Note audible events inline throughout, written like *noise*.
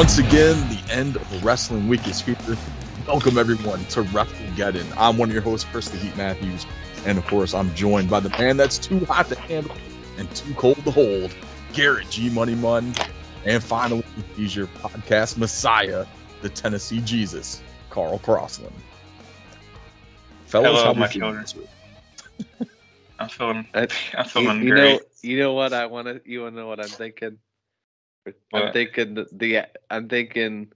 Once again, the end of the wrestling week is here. Welcome everyone to Wrestlegeddon. I'm one of your hosts, Chris the Heat Matthews, and of course, I'm joined by the man that's too hot to handle and too cold to hold, Garrett G Money Mun, and finally, he's your podcast messiah, the Tennessee Jesus, Carl Crossland. Fellas, Hello, how my we children. week? I'm feeling I- I'm You, feeling you great. know, you know what I want to. You want to know what I'm thinking? I'm What? thinking the, the. I'm thinking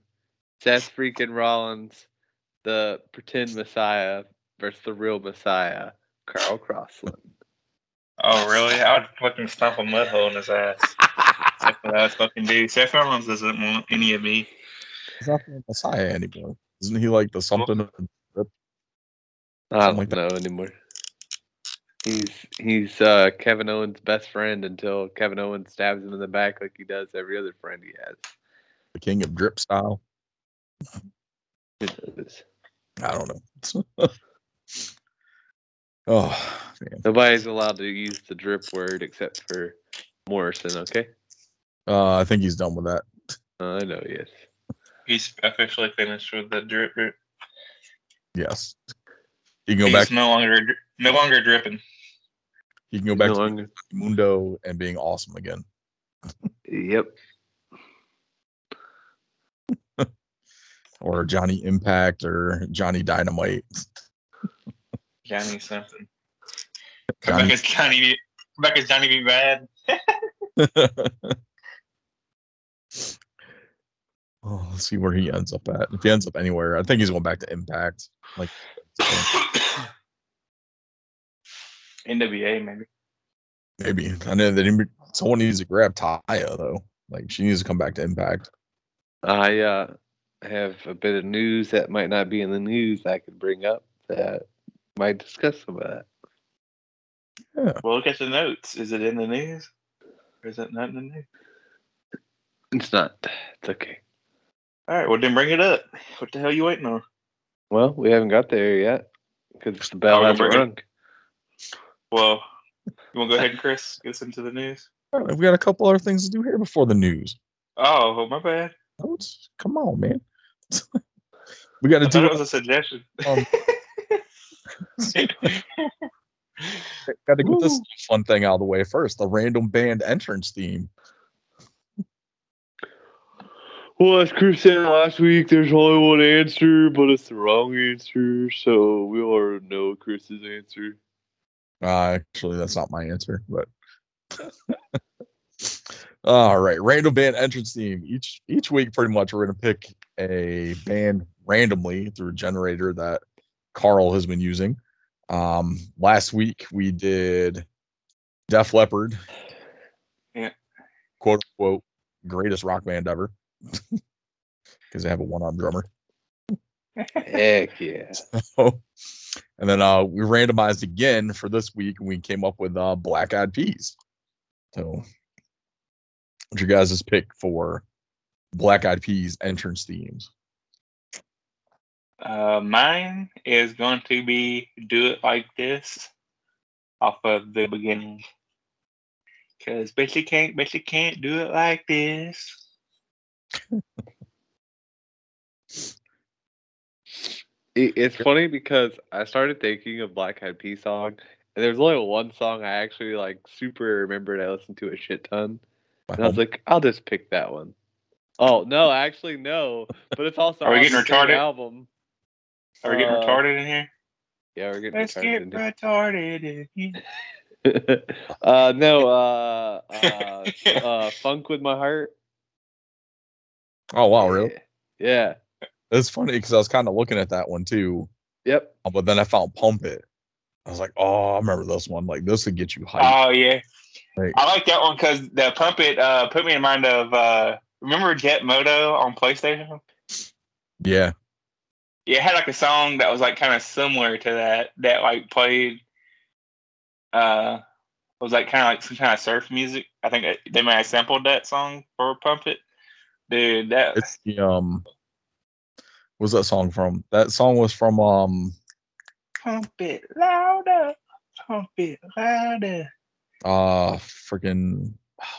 Seth freaking Rollins, the pretend Messiah versus the real Messiah, Carl Crossland. oh really? I would fucking stomp a mud hole in his ass. That's what I would fucking do. Seth Rollins doesn't want any of me. He's not the Messiah anymore. Isn't he like the something? of the- I don't like know anymore. He's he's uh, Kevin Owens' best friend until Kevin Owens stabs him in the back like he does every other friend he has. the king of drip style? Who knows? I don't know. *laughs* oh man. Nobody's allowed to use the drip word except for Morrison. Okay, Uh, I think he's done with that. uh, I know he is. He's officially finished with the drip. drip. Yes. You can go He's back. no longer no longer dripping. You can go back No to longer- Mundo and being awesome again. Yep. *laughs* Or Johnny Impact or Johnny Dynamite. Johnny something. *laughs* Come back Johnny, as Johnny. Be- come back as Johnny be bad. *laughs* oh, let's see where he ends up at. If he ends up anywhere, I think he's going back to Impact. Like, *coughs* NWA maybe. maybe. I know that someone needs to grab Taya though. Like, she needs to come back to Impact. I uh, have a bit of news that might not be in the news I could bring up that might discuss some of that. Yeah. Well, look at the notes. Is it in the news? Or is it not in the news? It's not. It's okay. All right. Well, then bring it up. What the hell you waiting on? Well, we haven't got there yet because the bell hasn't bring it- rung. Well, you want to go ahead and Chris get us into the news? All right, we got a couple other things to do here before the news. Oh, my bad. Oh, Come on, man. *laughs* we got to do it was a suggestion. Um, *laughs* Got to get this fun thing out of the way first. The random band entrance theme. Well, as Chris said last week, there's only one answer, but it's the wrong answer, so we already know Chris's answer. Uh, actually, that's not my answer, but *laughs* all right. Random band entrance theme. Each each week, pretty much, we're gonna pick a band randomly through a generator that Carl has been using. Um, last week we did Def Leppard. Yeah. Quote unquote greatest rock band ever. *laughs* Because they have a one arm drummer. Heck yeah. *laughs* Oh, and then uh, we randomized again for this week, and we came up with uh, Black Eyed Peas. So, what's your guys' pick for Black Eyed Peas entrance themes? Uh, mine is going to be "Do It Like This" off of the beginning. Cause bitch you can't, bitch you can't do it like this. *laughs* it's funny because I started thinking of Black Eyed Peas song, and there's only one song I actually like super remembered. I listened to a shit ton, and I was like, I'll just pick that one. Oh no, actually no, but it's also Are we getting retarded? album. Are we getting Uh, retarded in here? Yeah, we're getting Let's retarded. get retarded in here. here. *laughs* uh, no, uh, uh, *laughs* uh, Funk with my heart. oh wow, really? Yeah. It's funny because I was kind of looking at that one too, Yep. uh, but then I found Pump It. I was like, oh, I remember this one. Like this would get you hyped. Oh yeah, Right. I like that one because the pump it uh, put me in mind of uh, remember Jet Moto on PlayStation. yeah, Yeah, it had like a song that was like kind of similar to that that like played. Uh, was like kind of like some kind of surf music. I think they may have sampled that song for Pump It. Dude, that it's the um. What's that song from? That song was from um pump it louder, pump it louder. uh freaking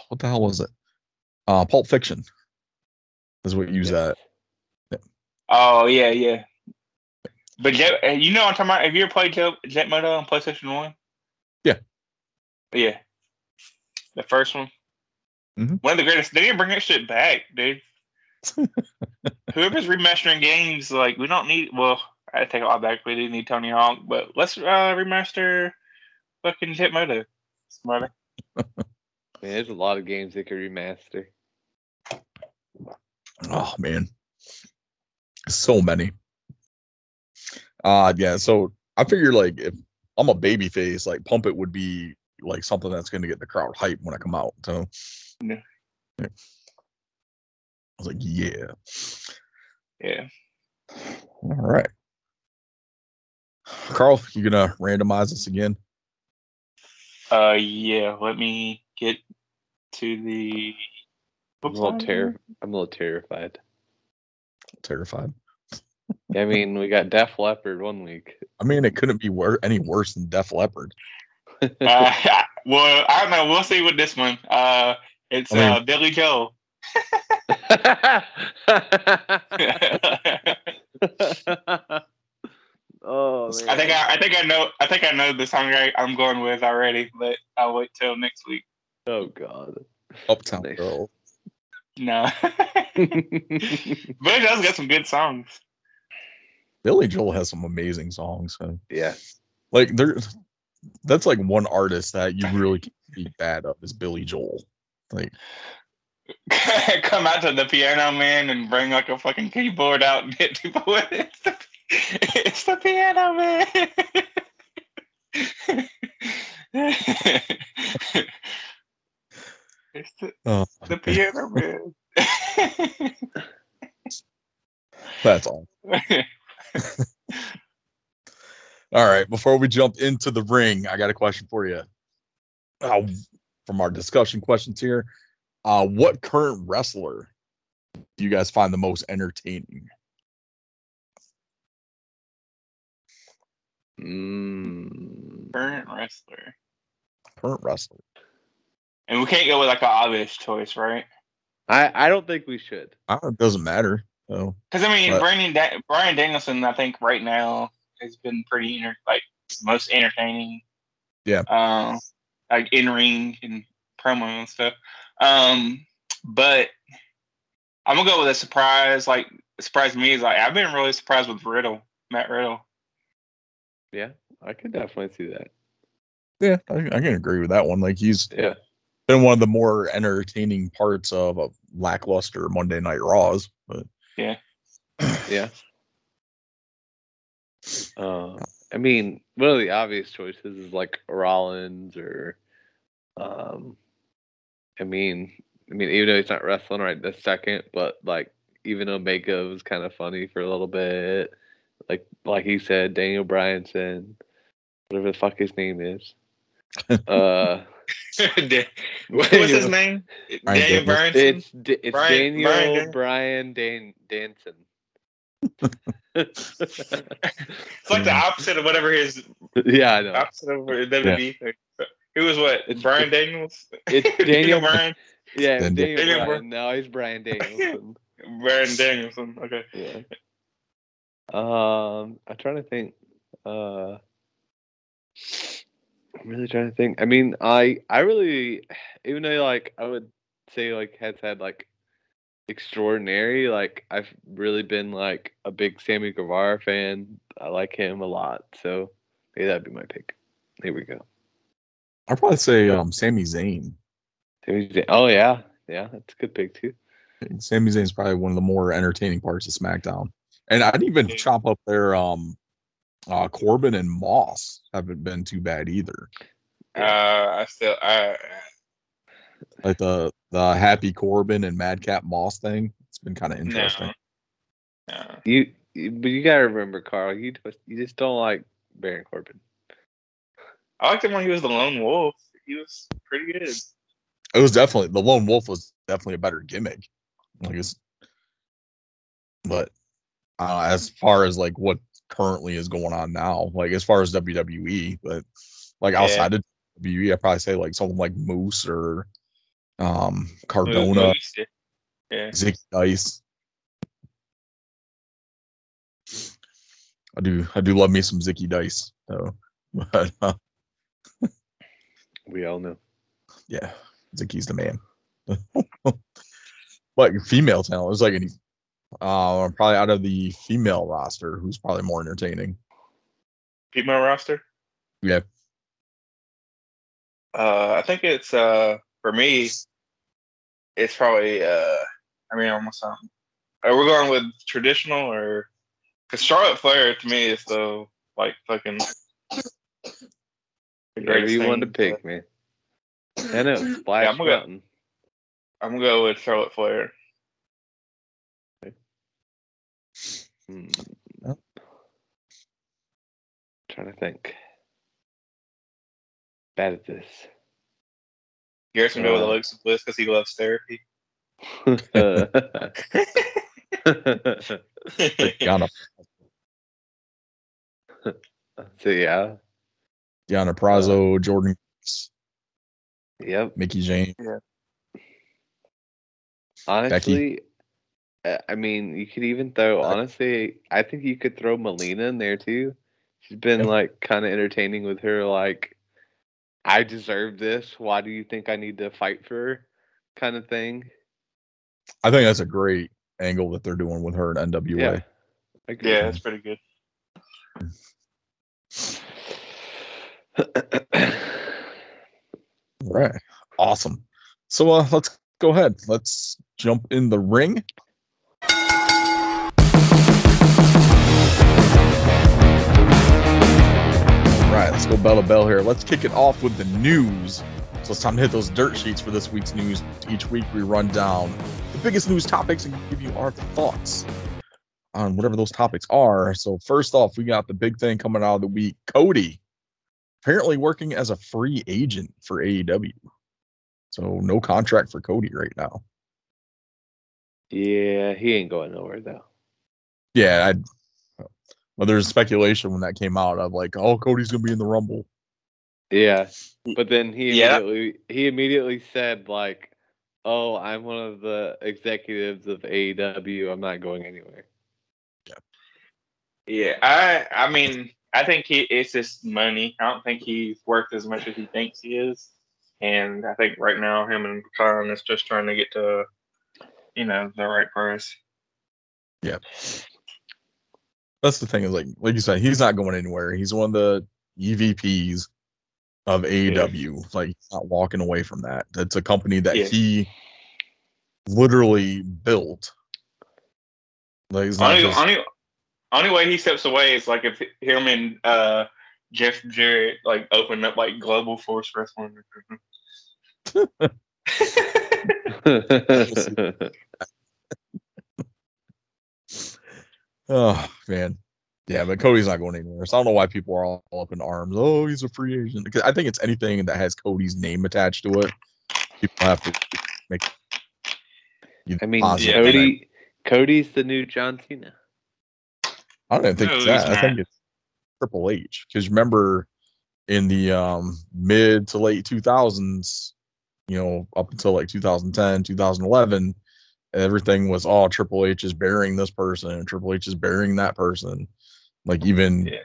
what the hell was it? Uh Pulp Fiction. is what you use that. Oh yeah, yeah. But Jet, uh, you know what I'm talking about? Have you ever played Jet, Jet Moto on PlayStation One? Yeah. Yeah. The first one. Mhm. One of the greatest. They didn't bring that shit back, dude. *laughs* Whoever's remastering games, like we don't need. Well, I take it all back. We do need Tony Hawk, but let's uh, remaster fucking Jet Moto. Smarter. *laughs* Man, there's a lot of games they could remaster. Oh man, so many. Uh yeah. So I figure like if I'm a baby face, like Pump It would be like something that's going to get the crowd hype when I come out. So Yeah. Yeah. I was like, yeah. Yeah. All right. Carl, you gonna randomize this again? Uh, yeah. Let me get to the. I'm a little ter- I'm a little terrified. Terrified. I mean, we got Def Leppard one week. I mean, it couldn't be wor- any worse than Def Leppard. *laughs* Uh, well, I don't know. We'll see with this one. Uh, it's I mean- uh, Billy Joel. Oh man. I think I, I think I know. I think I know the song I, I'm going with already, but I'll wait till next week. Oh god. Uptown Girl. No, Billy Joel's got some good songs. Billy Joel has some amazing songs. So. yeah. Like there, that's like one artist that you really can't be bad of is Billy Joel. Like *laughs* Come out to the piano man and bring like a fucking keyboard out and hit people with it. It's the, it's the piano man. *laughs* it's the, oh, the piano man. *laughs* that's all. All right. Before we jump into the ring, I got a question for you. Uh, from our discussion questions here, uh, what current wrestler do you guys find the most entertaining? Mm. Current wrestler. Current wrestler. And we can't go with like an obvious choice, right? I I don't think we should. Uh, it doesn't matter. So Because I mean, But- Brandon da- Bryan Danielson, I think right now has been pretty enter- like most entertaining. Yeah. Um, like in ring and promo and stuff. Um, but I'm gonna go with a surprise. Like surprised me is like I've been really surprised with Riddle, Matt Riddle. Yeah, I could definitely see that. yeah, I, I can agree with that one. Like he's Yeah. been one of the more entertaining parts of a lackluster Monday Night Raws. But Yeah. *clears throat* Yeah. Uh, I mean, one of the obvious choices is like Rollins or, um, I mean, I mean, even though he's not wrestling right this second, but like even Omega was kind of funny for a little bit. Like like he said, Daniel Bryanson, whatever the fuck his name is. *laughs* Uh, *laughs* Da- what, what's his name? Brian Daniel Danielson. Bryanson. it's it's Brian- Daniel Brian Brian, Dan- Dan Danson. *laughs* It's like the opposite of whatever his yeah, I know. opposite of WWE. thing. Who was what? It's- Brian Daniels. it's *laughs* Daniel- Bryan. Yeah, Then Daniel Daniel Bryan. Now he's Bryan Danielson. *laughs* Bryan Danielson. Okay. yeah. Um, I'm trying to think. Uh, I'm really trying to think. I mean, I I really, even though like I would say like has had like extraordinary, like I've really been like a big Sammy Guevara fan. I like him a lot, so maybe that'd be my pick. Here we go. I'd probably say um Sami Zayn. Sami Zayn- Oh yeah, yeah, that's a good pick too. Sami Zayn's probably one of the more entertaining parts of SmackDown. And I'd even Yeah. chop up their um uh Corbin and Moss haven't been too bad either. Uh, I still I Like the the happy Corbin and Madcap Moss thing. It's been kind of interesting. no. You, you but you gotta remember, Carl. You you just don't like Baron Corbin. I liked him when he was the lone wolf. He was pretty good. It was definitely the lone wolf was definitely a better gimmick. Like it's, but uh, as far as like what currently is going on now, like as far as WWE, but like outside yeah. of WWE, I probably say like someone like Moose or um Cardona, Moose, yeah. yeah. Dice. I do I do love me some Zicky Dice though. *laughs* But uh, we all know. yeah, it's like he's the man. *laughs* but your female talent is like any uh probably out of the female roster who's probably more entertaining. Female roster. Yeah. Uh, I think it's uh for me. It's probably uh. I mean, almost something. Are we going with traditional or? Because Charlotte Flair to me is the like fucking. The Whatever you thing. wanted to pick, man. I know. *laughs* Splash I'm gonna go- Mountain. I'm gonna go with Charlotte Flair. Hmm. Yep. Trying to think. Bad at this. Garrett's gonna go with Uh, Alexa Bliss because he loves therapy. *laughs* Deonna *laughs* so yeah. Deonna Purrazzo, Jordan, Yep. Mickie James. Honestly, uh, I mean, you could even throw. Honestly, I think you could throw Melina in there too. She's been Yeah. like kind of entertaining with her. Like, I deserve this. Why do you think I need to fight for her? Kind of thing. I think that's a great angle that they're doing with her in NWA. Yeah. Yeah, that's pretty good. *laughs* Right. Awesome. So uh let's go ahead. Let's jump in the ring. Right, let's go bell to bell here. Let's kick it off with the news. So it's time to hit those dirt sheets for this week's news. Each week we run down the biggest news topics and give you our thoughts on whatever those topics are. So first off, we got the big thing coming out of the week. Cody apparently working as a free agent for AEW. So no contract for Cody right now. yeah, he ain't going nowhere though. Yeah, I well, there's speculation when that came out of like, oh, Cody's gonna be in the Rumble. Yeah, mm, but then he Yeah. immediately he immediately said like, "Oh, I'm one of the executives of AEW. I'm not going anywhere." Yeah. Yeah, I I mean, I think he it's just money. I don't think he's worth as much as he thinks he is. And I think right now him and Khan is just trying to get to you know, the right price. Yeah. That's the thing is like, like you said, he's not going anywhere. He's one of the EVPs of AEW. Like he's not walking away from that. It's a company that Yeah. he literally built. Like he's not Only, just- only only way he steps away is like if him and uh Jeff Jarrett like open up like Global Force Wrestling. *laughs* Oh man, yeah, but Cody's not going anywhere. So I don't know why people are all up in arms. Oh, he's a free agent. Because I think it's anything that has Cody's name attached to it. People have to make. you I mean, positive. Yeah, Cody Cody's the new John Cena. I don't even think No, it's he's that. I think it's Triple H. Because remember, in the um, mid to late 2000s, you know, up until like 2010, 2011, everything was oh Triple H is burying this person and Triple H is burying that person. Like even Yeah.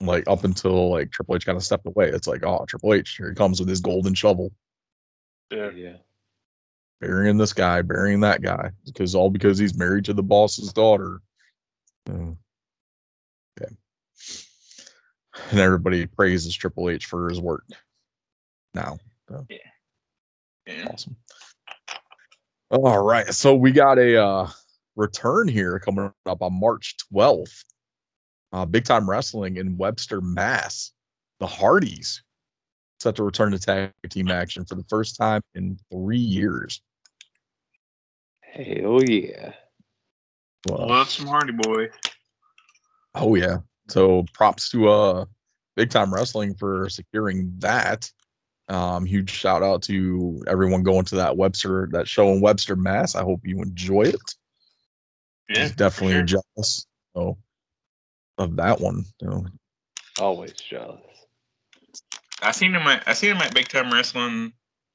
like up until like Triple H kind of stepped away. It's like oh Triple H here he comes with his golden shovel, Yeah. Yeah. burying this guy, burying that guy, because all because he's married to the boss's daughter. Uh, okay. And everybody praises Triple H for his work. Now, so. Yeah. Awesome. All right. So we got a uh, return here coming up on March 12th. Uh, big time wrestling in Webster, Mass. The Hardys set to return to tag team action for the first time in three years. Hell yeah. Well, Love some Hardy Boy. oh yeah. So props to uh big time wrestling for securing that. Um, huge shout out to everyone going to that Webster that show in Webster, Mass. I hope you enjoy it. Yeah. He's definitely sure. jealous so, of that one. You know. Always jealous. I seen him at I seen him at Big Time Wrestling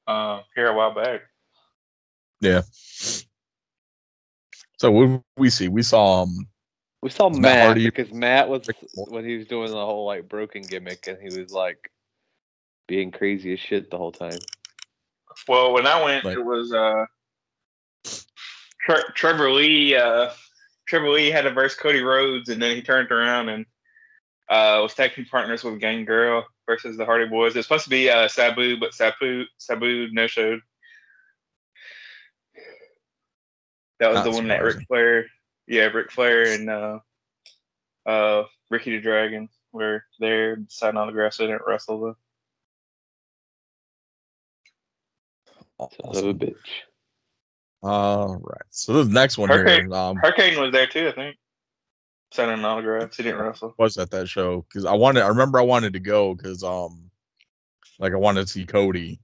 uh here a while back. Yeah. So what did we see? We saw um We saw Matt Matt, Hardy- because Matt was when he was doing the whole like broken gimmick, and he was like being crazy as shit the whole time. Well, when I went, Right. it was uh, Tre- Trevor Lee. Uh, Trevor Lee had to verse Cody Rhodes, and then he turned around and uh, was tag team partners with Gangrel versus the Hardy Boys. It's supposed to be uh, Sabu, but Sabu Sabu no showed. That was Not the one that surprising. Ric Flair, yeah, Ric Flair and uh, uh, Ricky the Dragon were there signing autographs. They didn't wrestle though. Son of a bitch. All right. So the next one Hurricane- here um, Hurricane was there too, I think. Signing autographs. He didn't wrestle. was at that show because I wanted. I remember I wanted to go because um, like I wanted to see Cody.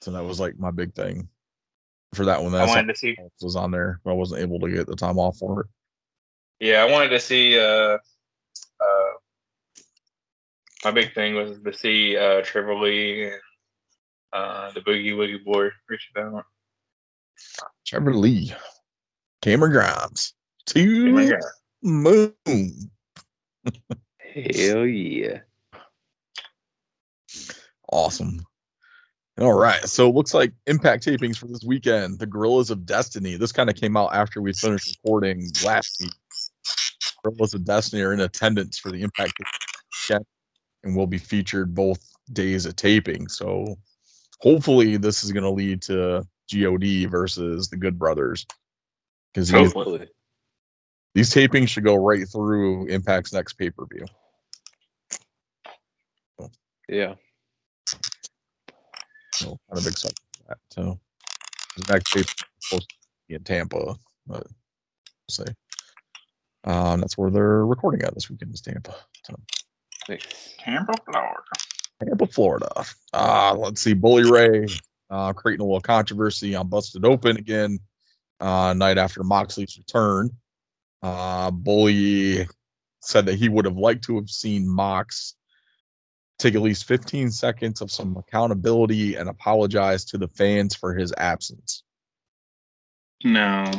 So that was like my big thing for that one. I wanted to see. was on there, but I wasn't able to get the time off for it. Yeah, I wanted to see. Uh, uh, my big thing was to see uh, Trevor Lee and uh, the Boogie Woogie Boy reach down. Trevor Lee, Cameron Grimes, to Oh my the God. moon. Hell yeah. Awesome. All right. So it looks like impact tapings for this weekend. The Guerrillas of Destiny. This kind of came out after we finished recording last week. Guerrillas of Destiny are in attendance for the impact and will be featured both days of taping. So hopefully this is going to lead to God versus the Good Brothers. Because these, these tapings should go right through Impact's next pay per view. Yeah. So kind of excited for that. So tape supposed to be in Tampa, but we'll see. Um, that's where they're recording at this weekend is Tampa. So. Tampa, Florida. Tampa, Florida. Uh, let's see. Bully Ray uh, creating a little controversy on Busted Open again. Uh, night after Moxley's return. Uh, Bully said that he would have liked to have seen Mox take at least 15 seconds of some accountability and apologize to the fans for his absence. No,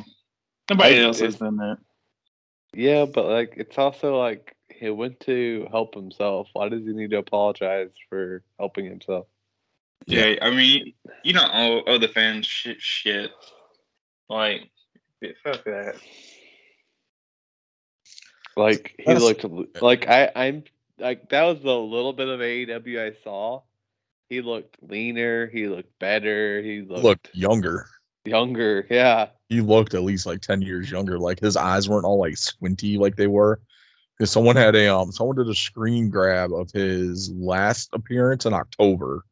nobody I- else has done that. Yeah, but like it's also like he went to help himself. Why does he need to apologize for helping himself? Yeah, I mean, you don't owe, owe the fans shit. Shit, like yeah, fuck that. Like he That's- looked like I I'm like that was the little bit of AEW I saw. He looked leaner. He looked better. He looked, Looked younger. younger. Yeah. He looked at least like 10 years younger. Like his eyes weren't all like squinty like they were. Because someone had a um someone did a screen grab of his last appearance in October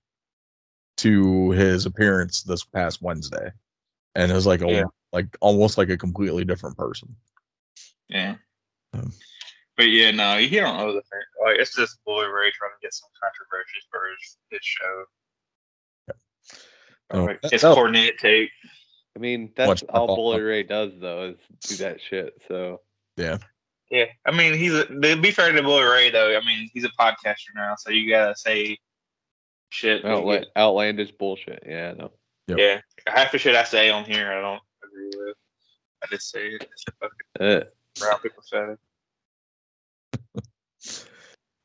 to his appearance this past Wednesday. And it was like a Yeah. like almost like a completely different person. Yeah. Um, But yeah, no, he don't owe the fans. Like it's just Bully Ray trying to get some controversy for his, his show. Oh, Like, it's that- Cornette tape. I mean, that's Much all more Bully. Ray does though is do that shit. So Yeah, yeah. I mean, he's a, to be fair to Bully Ray though. I mean, he's a podcaster now, so you gotta say shit. that you outla- outlandish bullshit. Yeah, no. Yep. Yeah, half the shit I say on here, I don't agree with. I just say it. It's fucking Uh, brown people said it.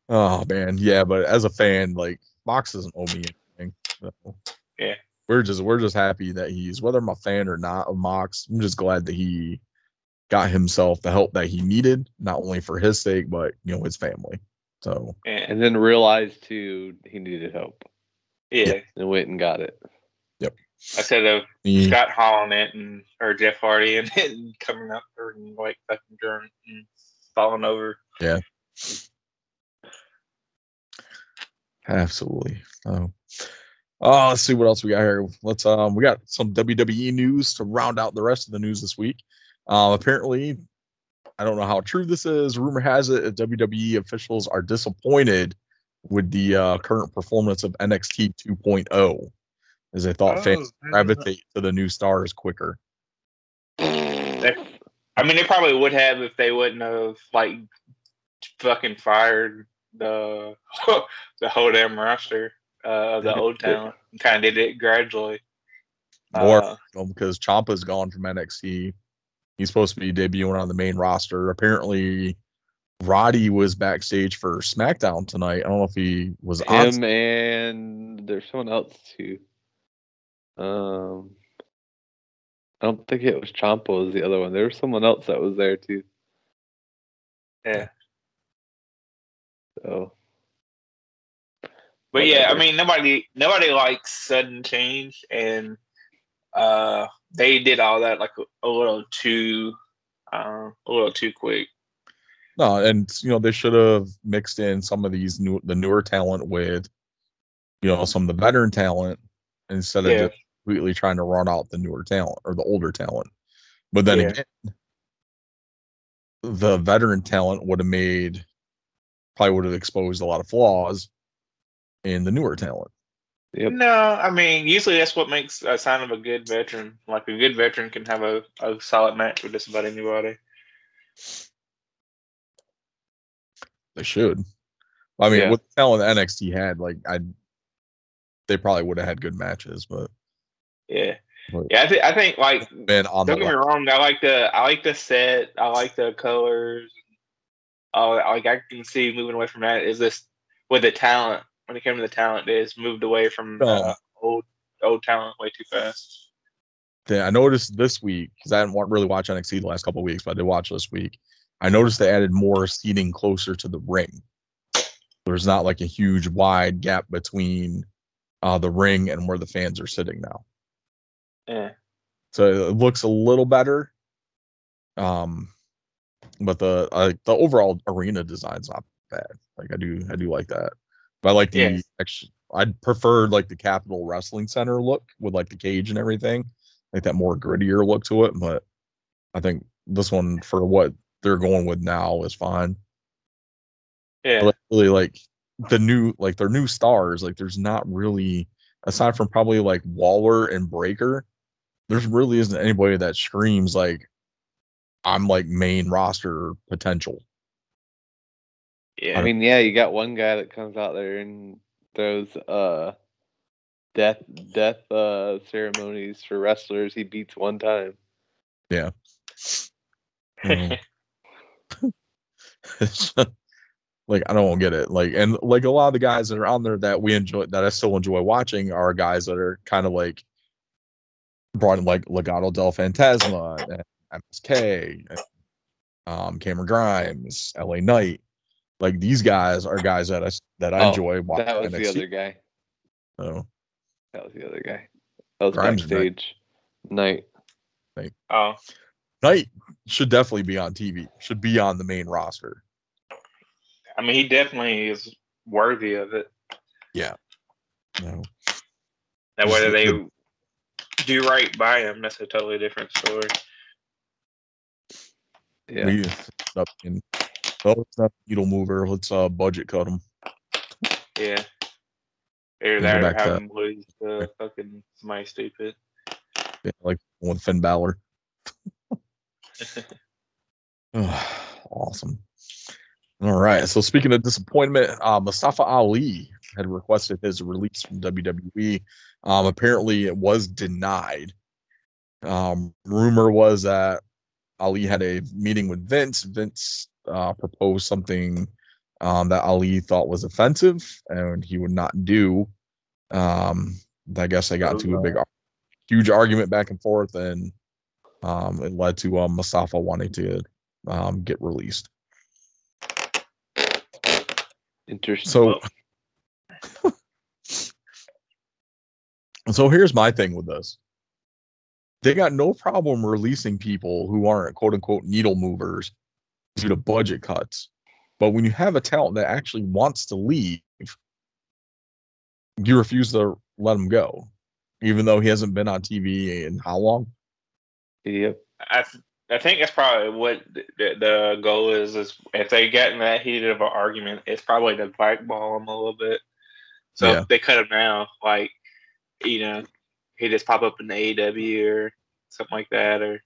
Oh man, yeah, but as a fan, like Mox doesn't owe me anything. So. Yeah. We're just we're just happy that he's whether I'm a fan or not of Mox, I'm just glad that he got himself the help that he needed, not only for his sake, but you know, his family. So Yeah, and then realized too he needed help yeah. and went and got it. Yep. I said uh, of he, Scott Hall on it and or Jeff Hardy and, *laughs* and coming up and like fucking drunk and falling over. Absolutely. So oh, let's see what else we got here. Let's um we got some WWE news to round out the rest of the news this week. Um apparently I don't know how true this is. Rumor has it that WWE officials are disappointed with the uh, current performance of NXT 2.0, as they thought fans Oh, gravitate to the new stars quicker. I mean, they probably would have if they wouldn't have like fucking fired the *laughs* the whole damn roster uh, of the old talent. Kind of did it gradually. More Uh, because Ciampa's gone from NXT. He's supposed to be debuting on the main roster. Apparently, Roddy was backstage for SmackDown tonight. I don't know if he was on. Him and there's someone else too. Um, I don't think it was Ciampa was the other one. There was someone else that was there too. Yeah. So But yeah, I mean nobody nobody likes sudden change and uh they did all that like a, a little too uh, a little too quick. No, and you know they should have mixed in some of these new the newer talent with, you know, some of the veteran talent instead of Yeah. just completely trying to run out the newer talent or the older talent. But then Yeah. again, the veteran talent would have made probably would have exposed a lot of flaws in the newer talent. Yep. No, I mean usually that's what makes a sign of a good veteran. Like a good veteran can have a, a solid match with just about anybody. They should. I mean, Yeah. with the talent NXT had, like I, they probably would have had good matches, but Yeah, but yeah. I, th- I think like been on don't get me wrong. I like the I like the set. I like the colors. Oh, like I can see moving away from that. Is this with the talent? When it came to the talent, they just moved away from uh, Oh. old old talent way too fast. thing I noticed this week because I didn't wa- really watch NXT the last couple of weeks, but I did watch this week. I noticed they added more seating closer to the ring. There's not like a huge wide gap between uh, the ring and where the fans are sitting now, Yeah, so it looks a little better. Um, but the uh, the overall arena design's not bad. Like I do I do like that. But I like the Yeah. actually I'd prefer like the Capitol Wrestling Center look with like the cage and everything, like that more grittier look to it. But I think this one for what they're going with now is fine. yeah. But really like the new like their new stars, like there's not really aside from probably like Waller and Breaker, there's really isn't anybody that screams like I'm like main roster potential. yeah. I mean, yeah, you got one guy that comes out there and throws uh death death uh ceremonies for wrestlers. He beats one time. Yeah. Mhm. *laughs* like I don't get it. Like and like a lot of the guys that are on there that we enjoy that I still enjoy watching are guys that are kind of like brought in like Legado del Fantasma and MSK, um, Cameron Grimes, LA Knight. Like these guys are guys that I that I Oh, enjoy watching. That was the other guy. So, That was the other guy. That was Grimes is nice. backstage night. oh, Knight should definitely be on TV. Should be on the main roster. I mean, he definitely is worthy of it. Yeah. know, Now, whether they Good. do right by him, that's a totally different story. Yeah. We up oh, it's not needle mover. Let's uh budget cut them. Yeah. Either that or have him lose to fucking somebody stupid. Yeah, like with Finn Balor. *laughs* *laughs* awesome. All right. So speaking of disappointment, uh, Mustafa Ali had requested his release from WWE. Um, apparently, it was denied. Um, rumor was that Ali had a meeting with Vince. Vince uh, proposed something um, that Ali thought was offensive, and he would not do. Um, I guess they got into a big, huge argument back and forth, and um, it led to um, Mustafa wanting to um, get released. Interesting. So, *laughs* so here's my thing with this. They got no problem releasing people who aren't quote unquote needle movers due to budget cuts. But when you have a talent that actually wants to leave, you refuse to let him go, even though he hasn't been on TV in how long? yep. I th- I think that's probably what the, the, the goal is. Is if they get in that heated of an argument, it's probably to blackball him a little bit. So Yeah. if they cut him now, like you know, he just pop up in the AEW or something like that, or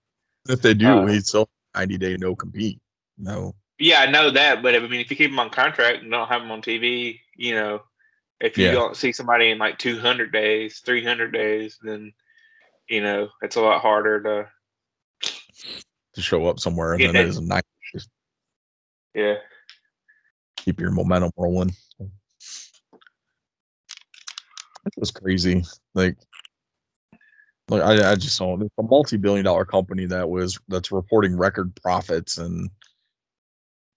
If they do, Uh, he's still 90 day no compete. No. yeah, I know that. But I mean, if you keep him on contract and don't have him on TV, you know, if you Yeah. don't see somebody in like 200 days, 300 days, then you know it's a lot harder to to show up somewhere, and Yeah, then it is a night. Yeah. keep your momentum rolling. It was crazy. Like, like I, I just saw it's a multi-billion-dollar company that was that's reporting record profits, and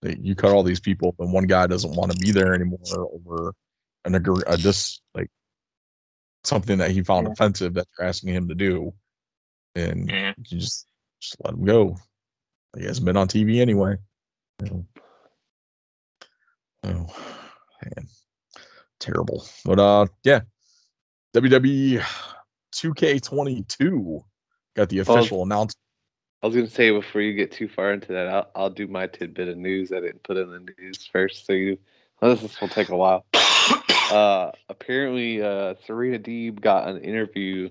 they, you cut all these people, and one guy doesn't want to be there anymore over an agree, uh, just like something that he found Yeah. offensive that you're asking him to do, and Yeah. you just just let him go. He hasn't been on TV anyway. Oh man, terrible. But uh, yeah, WWE 2K22 got the official announcement. I was gonna say before you get too far into that, I'll, I'll do my tidbit of news. I didn't put in the news first, so you. Well, this will take a while. *coughs* Uh, apparently, uh, Serena Deeb got an interview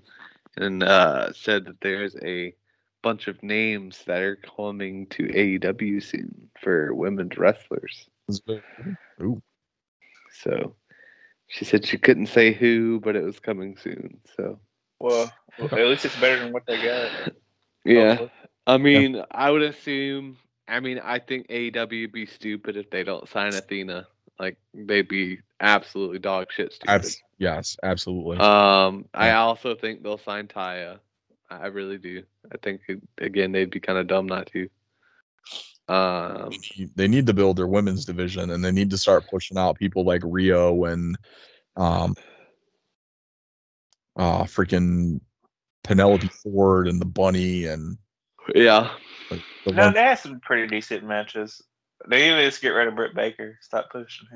and uh, said that there's a bunch of names that are coming to AEW soon for women's wrestlers. Ooh, So she said she couldn't say who, but it was coming soon. So Well, *laughs* at least it's better than what they got. yeah, I mean, I would assume. I mean, I think AEW would be stupid if they don't sign Athena. Like they'd be absolutely dog shit stupid. abs- yes, absolutely. Um, I also think they'll sign Taya. I really do. I think again they'd be kind of dumb not to. Um, they need to build their women's division, and they need to start pushing out people like Rio and um, uh, freaking Penelope Ford and the Bunny and yeah, like, the No, one- they had some pretty decent matches. They need to just get rid of Britt Baker. Stop pushing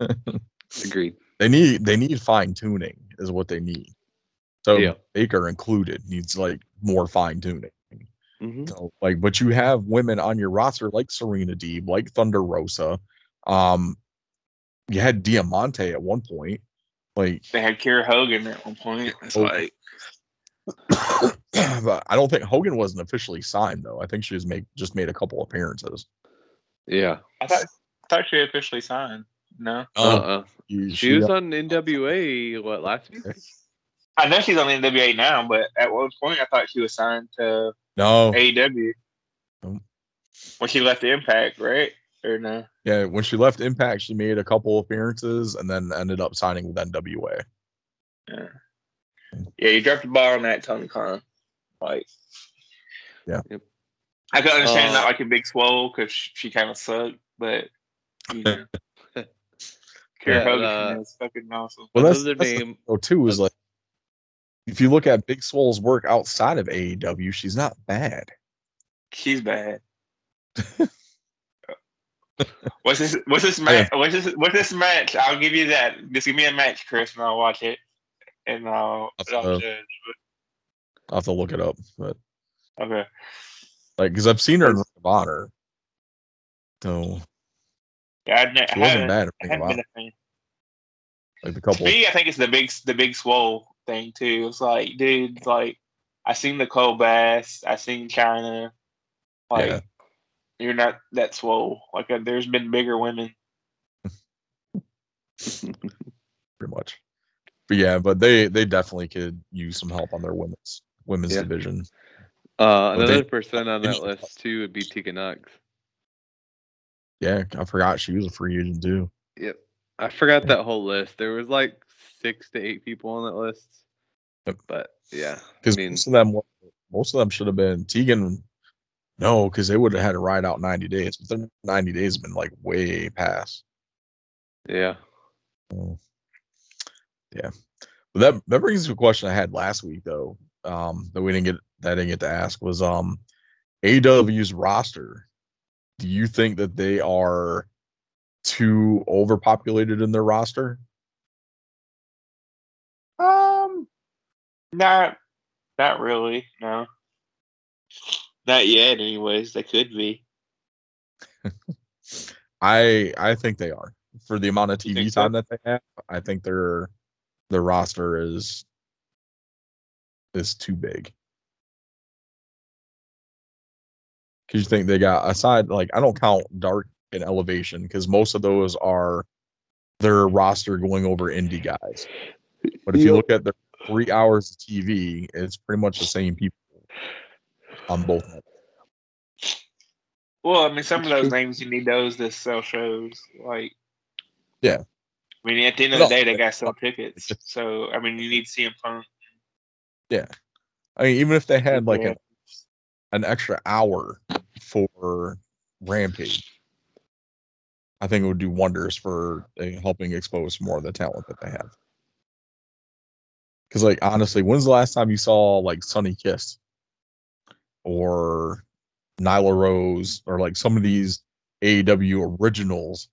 her. *laughs* agreed. they need they need fine tuning is what they need. So Yeah. Baker included needs like more fine tuning. hmm So, like, but you have women on your roster like Serena Deeb, like Thunder Rosa. Um, you had Diamante at one point. Like, They had Kiera Hogan at one point. It's like *coughs* but I don't think Hogan wasn't officially signed though. I think she was make just made a couple appearances. Yeah. I thought I thought she officially signed. No, Oh, Uh-uh. you- She she was got- on NWA what last week? I know she's on the NWA now, but at one point I thought she was signed to no, AEW when she left the Impact, right? Or no? yeah. When she left Impact, she made a couple appearances and then ended up signing with NWA. Yeah. Yeah, you dropped the ball on that, Tony Khan. Like, Yeah. Yep. I can understand Uh, not like a big swole because she kind of sucked, but you know, Kiera *laughs* Yeah, Hogan uh, is fucking awesome. Well, that's, Another that's the name. though too is like if you look at Big Swole's work outside of AEW, she's not bad. She's bad. *laughs* what's this? What's this match? What's this? What's this match? I'll give you that. Just give me a match, Chris, and I'll watch it, and I'll, I'll uh, judge. I'll have to look it up, but Okay. like because I've seen her in Ring of Honor, so Yeah, I, ne- she wasn't bad. I In Ring of haven't been a fan. Like the couple, Me, I think it's the big, the big swole thing too. It's like, dude, like I seen Nicole Bass, I seen Chyna. Like Yeah. You're not that swole. Like uh, there's been bigger women. *laughs* pretty much. But yeah, but they they definitely could use some help on their women's women's Yeah. division. Uh, But they- another person on that list too would be Tegan Nox. Yeah, I forgot she was a free agent too. Yep. I forgot Yeah. that whole list. There was like six to eight people on that list. Yep. But yeah, I Because mean, most of them, most of them should have been Tegan. No, because they would have had to ride out ninety days. But their ninety days have been like way past. yeah. So, yeah, but that that brings to a question I had last week though. Um, that we didn't get that I didn't get to ask was um, AW's roster. Do you think that they are too overpopulated in their roster? Um, not, not really. No, not yet. Anyways, they could be. *laughs* I I think they are for the amount of TV think so? time that they have. I think their their roster is is too big. Because you think they got aside like I don't count Dark and Elevation because most of those are their roster going over indie guys. But if you look at the three hours of TV, it's pretty much the same people on both. Well, I mean, some of those names you need those to sell shows. Like, Yeah. I mean, at the end of the day, they got some tickets. *laughs* So, I mean, you need CM Punk. Yeah, I mean, even if they had like an, an extra hour for Rampage, I think it would do wonders for uh, helping expose more of the talent that they have. Because, like, honestly, when's the last time you saw like Sunny Kiss or Nyla Rose or like some of these AEW originals,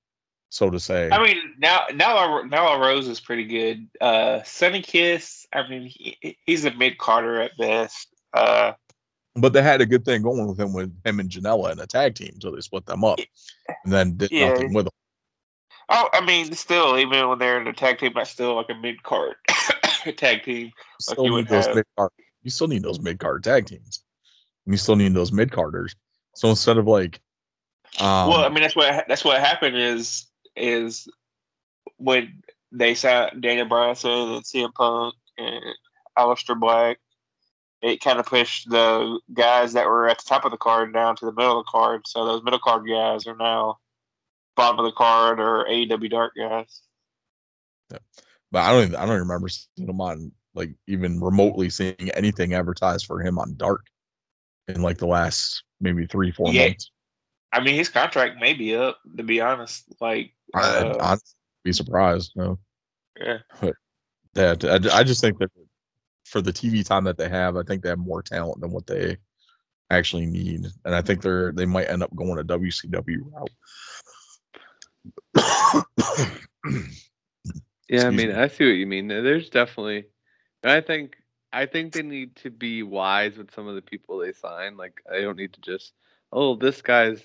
so to say? I mean, now now now Rose is pretty good. Uh, Sunny Kiss. I mean, he, he's a mid Carter at best. Uh, but they had a good thing going with him with him and Janela in a tag team, so they split them up and then did Yeah. nothing with them. oh, I mean, still, even when they're in a tag team, that's still like a mid card *coughs* tag team. still you need those mid card. You still need those mid card tag teams. And you still need those mid carders. So instead of like, um, well, I mean, that's what that's what happened is is when they signed Daniel Bryanson and CM Punk and Aleister Black. It kind of pushed the guys that were at the top of the card down to the middle of the card. So those middle card guys are now bottom of the card or AEW Dark guys. Yeah. but I don't, even, I don't remember seeing him on like even remotely seeing anything advertised for him on Dark in like the last maybe three, four Yeah. months. I mean, his contract may be up. To be honest, like I, uh, I'd be surprised. No, yeah. But that I, I just think that for the TV time that they have, I think they have more talent than what they actually need, and I think they're they might end up going a WCW route. *coughs* Yeah, I mean, me. I see what you mean. There's definitely, I think, I think they need to be wise with some of the people they sign. Like, I don't need to just, oh, this guy's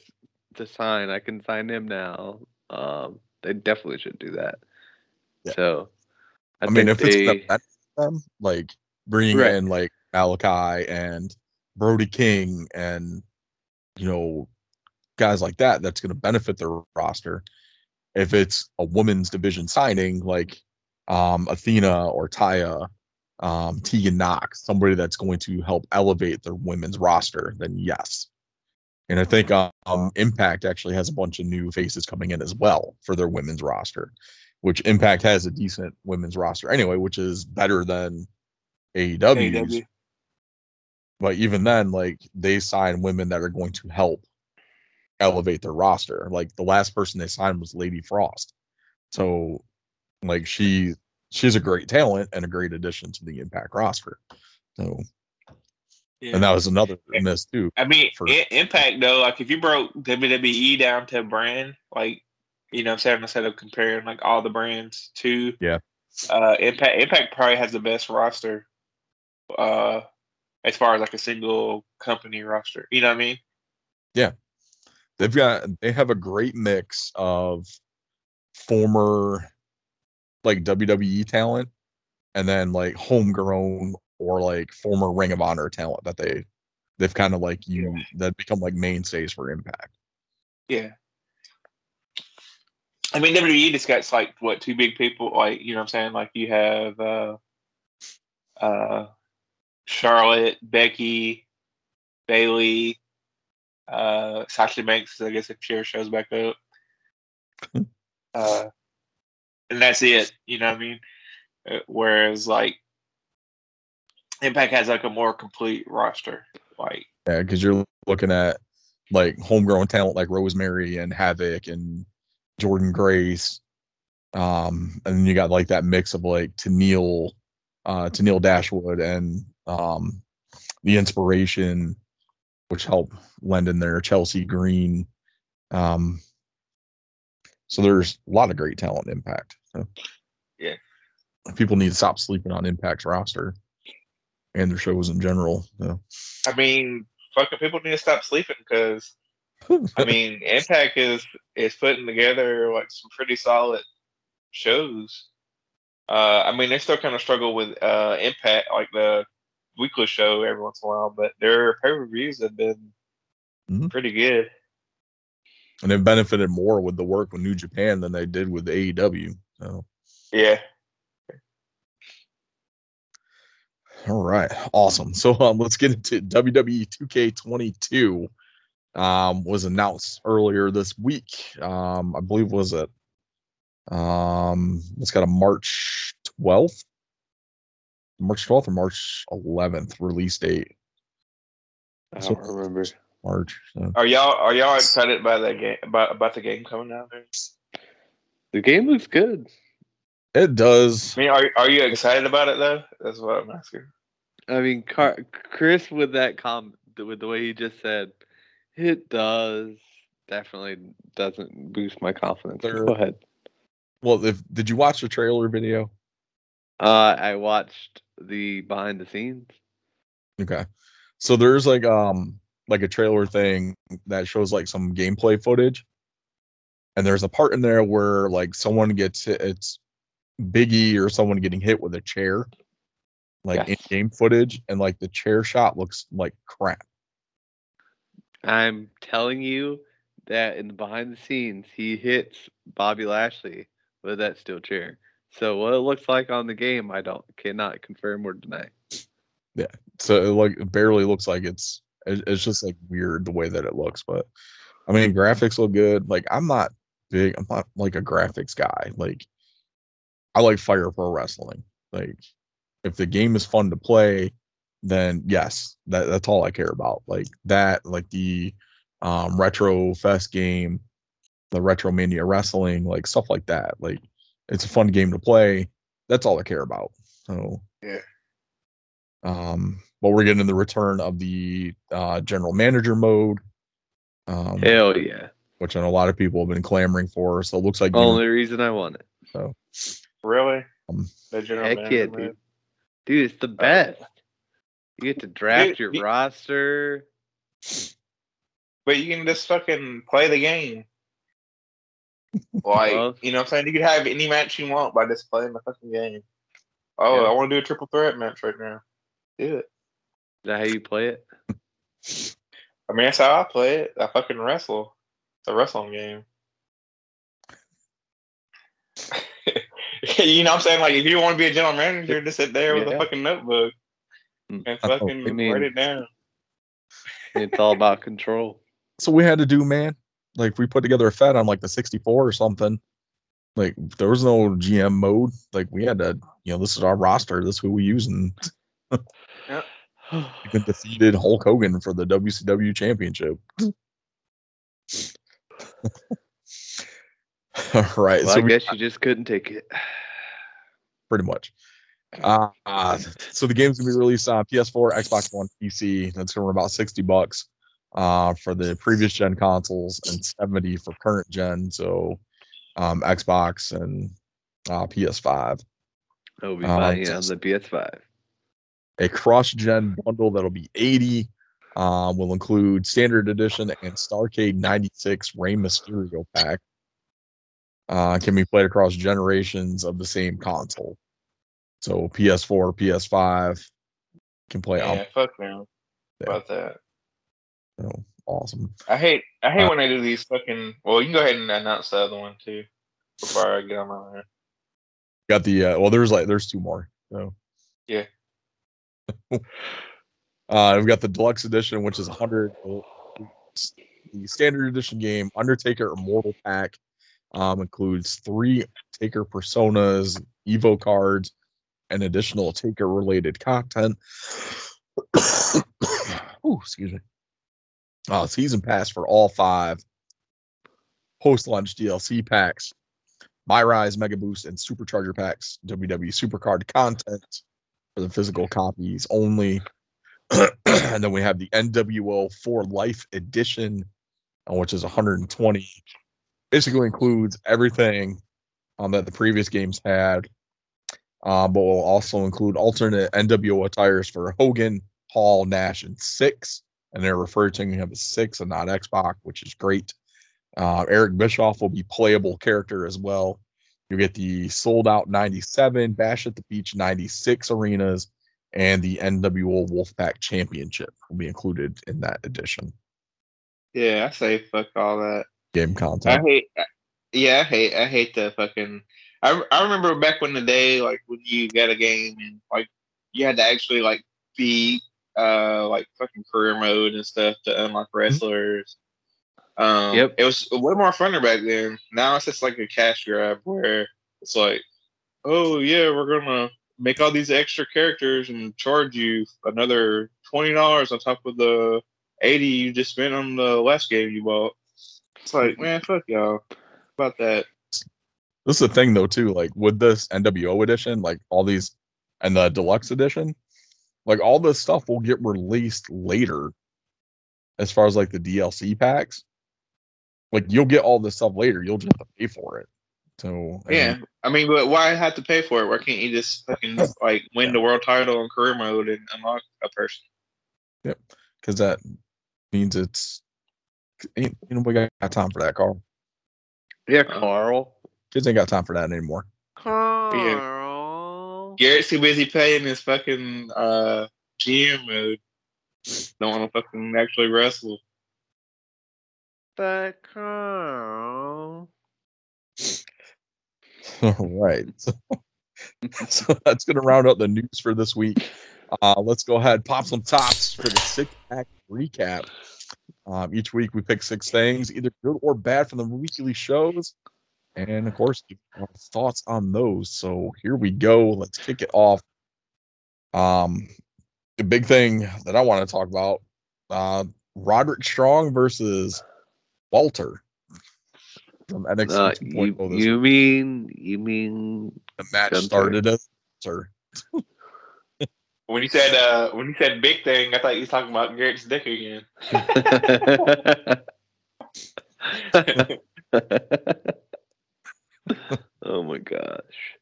to sign. I can sign him now. Um, they definitely should do that. Yeah. So, I, I, mean, if it's they, gonna them, like bringing Right. in like Malakai and Brody King and you know guys like that, that's going to benefit their roster. If it's a women's division signing like um, Athena or Taya, um, Tegan Nox, somebody that's going to help elevate their women's roster, then yes. And I think um, Impact actually has a bunch of new faces coming in as well for their women's roster which Impact has a decent women's roster anyway, which is better than AEW's. AEW. But even then, like they sign women that are going to help elevate their roster. Like the last person they signed was Lady Frost. So like she she's a great talent and a great addition to the Impact roster. So Yeah. and that was another miss too. I mean, for- I- Impact though, like if you broke WWE down to a brand, like you know, I'm saying instead of comparing like all the brands to Yeah. uh, Impact Impact probably has the best roster, uh, as far as like a single company roster. You know what I mean? Yeah, they've got they have a great mix of former like WWE talent and then like homegrown or like former Ring of Honor talent that they they've kind of like you that become like mainstays for Impact. Yeah. I mean, WWE just got like what two big people, like you know what I'm saying? Like you have uh, uh, Charlotte, Becky, Bayley, uh, Sasha Banks. I guess if she ever shows back up, *laughs* uh, and that's it. You know what I mean? Uh, Whereas like Impact has like a more complete roster. Like Yeah, because you're looking at like homegrown talent like Rosemary and Havok and Jordynne Grace. Um, and then you got like that mix of like Tennille, uh, Tennille Dashwood and um, the inspiration, which help lend in there Chelsea Green. Um, so there's a lot of great talent Impact. So Yeah. people need to stop sleeping on Impact's roster and their shows in general. So. I mean, fucking people need to stop sleeping because I *laughs* mean, Impact is is putting together like some pretty solid shows. Uh, I mean, they still kind of struggle with uh, Impact, like the weekly show every once in a while, but their pay per views have been Mhm. pretty good. And they've benefited more with the work with New Japan than they did with AEW. So, Yeah, all right, awesome. So, um, let's get into WWE 2K22. um, was announced earlier this week. Um, I believe was it. Um, it's got a March 12th, March 12th or March 11th release date. I don't remember. March. so- Are y'all are y'all excited by that game about about the game coming out? There? The game looks good. It does. I mean, are are you excited about it though? That's what I'm asking. I mean, Car- Chris with that comment, with the way he just said, it does definitely doesn't boost my confidence. There- Go ahead. Well, if did you watch the trailer video? Uh, I watched the behind the scenes. Okay. So there's like um like a trailer thing that shows like some gameplay footage. And there's a part in there where like someone gets hit, it's Biggie or someone getting hit with a chair. Like in game footage and like the chair shot looks like crap. I'm telling you that in the behind the scenes, he hits Bobby Lashley with that steel chair. So what it looks like on the game, I don't cannot confirm or deny. Yeah, so it like barely looks like it's it- it's just like weird the way that it looks, but I mean graphics look good. Like I'm not big I'm not like a graphics guy. Like I like Fire Pro Wrestling. Like if the game is fun to play, then yes, that that's all I care about. Like that, like the um Retro Fest game, the Retro Mania Wrestling, like stuff like that. Like it's a fun game to play. That's all I care about. So Yeah. um, but we're getting the return of the uh, general manager mode, um, Hell yeah! which I know a lot of people have been clamoring for. So it looks like you know, Only reason I want it. so Really? Um, the general Heck manager yeah, mode? dude. Dude, it's the best. You get to draft Dude, your you- roster. But you can just fucking play the game. *laughs* Like, Well- you know what I'm saying? You can have any match you want by just playing the fucking game. Oh, Yeah. I want to do a triple threat match right now. Do it. Is that how you play it? I mean, that's how I play it. I fucking wrestle. It's a wrestling game. *laughs* you know what I'm saying? Like, if you want to be a general manager, just sit there with Yeah. a fucking notebook Mm. and fucking I mean- write it down. *laughs* It's all about control. so we had to do, man. Like we put together a Fed on like the 64 or something. Like there was no GM mode. Like we had to, you know, this is our roster. This is who we using. *laughs* *gasps* Even defeated Hulk Hogan for the WCW Championship. *laughs* All right, well, so I we, guess you just couldn't take it. *sighs* pretty much. Uh, uh, so the game's gonna be released on PS4, Xbox One, PC. That's gonna be about sixty bucks uh, for the previous gen consoles and seventy for current gen. So um, Xbox and uh, PS5. I'll be Uh, buying it on the PS5. A cross gen bundle that'll be eighty. Uh, will include standard edition and Starcade '96 Rey Mysterio pack. Uh, can be played across generations of the same console. So PS4, PS5 can play Yeah, fuck man Yeah. about that. So awesome. I hate I hate Uh, when they do these fucking. Well, you can go ahead and announce the other one too before I get on my line. Got the uh, well. There's like there's two more. So Yeah. *laughs* uh, we've got the deluxe edition, which is 100. The standard edition game, Undertaker Immortal Pack, um, includes three Taker personas, Evo cards, and additional Taker related content. *coughs* Ooh, excuse me. Uh, season pass for all five post launch DLC packs, My Rise Mega Boost, and Supercharger packs, WWE Supercard content for the physical copies only. *clears throat* and then we have the NWO for Life edition, uh, which is 120. Basically includes everything um, that the previous games had, uh, but will also include alternate NWO attires for Hogan, Hall, Nash, and Syxx. And they're referred to him as Syxx and not X-Pac, which is great. Uh, Eric Bischoff will be playable character as well. You get the sold out 97, Bash at the Beach 96 arenas, and the NWO Wolfpack Championship will be included in that edition. Yeah, I say fuck all that. Game content. I hate. Yeah, I hate. I hate the fucking. I I remember back when the day like when you got a game and like you had to actually like be uh like fucking career mode and stuff to unlock wrestlers. Um, Yep. It was way more funner back then. Now it's just like a cash grab where it's like, oh yeah, we're gonna make all these extra characters and charge you another twenty dollars on top of the eighty you just spent on the last game you bought. It's like, man, fuck y'all about that. This is the thing though too. Like with this NWO edition, like all these, and the deluxe edition, like all this stuff will get released later. As far as like the DLC packs, like you'll get all this stuff later. You'll just have to pay for it. So I Yeah, mean, I mean, but why have to pay for it? Why can't you just fucking *laughs* like win the world title in career mode and unlock a person? Yep, because that means it's ain't you know we got time for that, Carl. Yeah, Carl. Kids ain't got time for that anymore. Carl. Yeah. Garrett's too busy paying his fucking uh GM mode. Don't want to fucking actually wrestle. That *laughs* Carl. All right. So, *laughs* so that's going to round out the news for this week. Uh, let's go ahead pop some tops for the six pack recap. Um, each week we pick six things, either good or bad from the weekly shows. And of course, our thoughts on those. So here we go. Let's kick it off. Um, the big thing that I want to talk about uh, Roderick Strong versus Walter from NXT Uh, 2.0 you, this you mean you mean the match Gunther. started as *laughs* Walter. When you said uh when you said big thing, I thought you was talking about Garrett's dick again. *laughs* oh my gosh.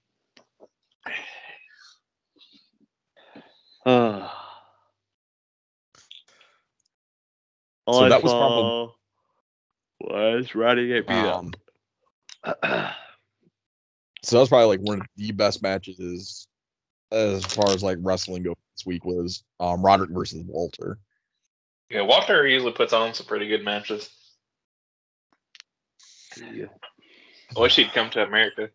All *sighs* So I that was saw was Roddy get beat Um, up. *clears throat* so that's probably like one of the best matches as far as like wrestling goes this week was um Roderick versus Walter. Yeah, Walter usually puts on some pretty good matches. Yeah. I wish he'd come to America.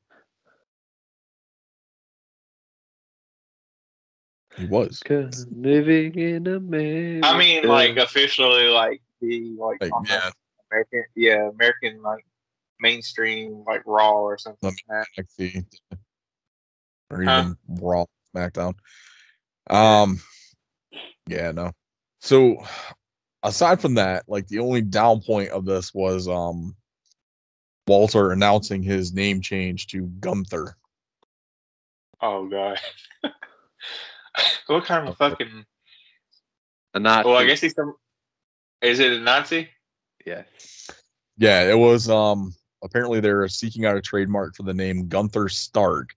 He was. 'Cause living in America. I mean, like officially, like the like Like, the yeah, American, yeah, American like mainstream like Raw or something Let like that. NXT or Huh? even Raw SmackDown. Um yeah, no. So aside from that, like the only down point of this was um Walter announcing his name change to Gunther. Oh god. *laughs* what kind of fucking? a Nazi. Well, I guess he's some. Is it a Nazi? Yeah. Yeah, it was um apparently they're seeking out a trademark for the name Gunther Stark,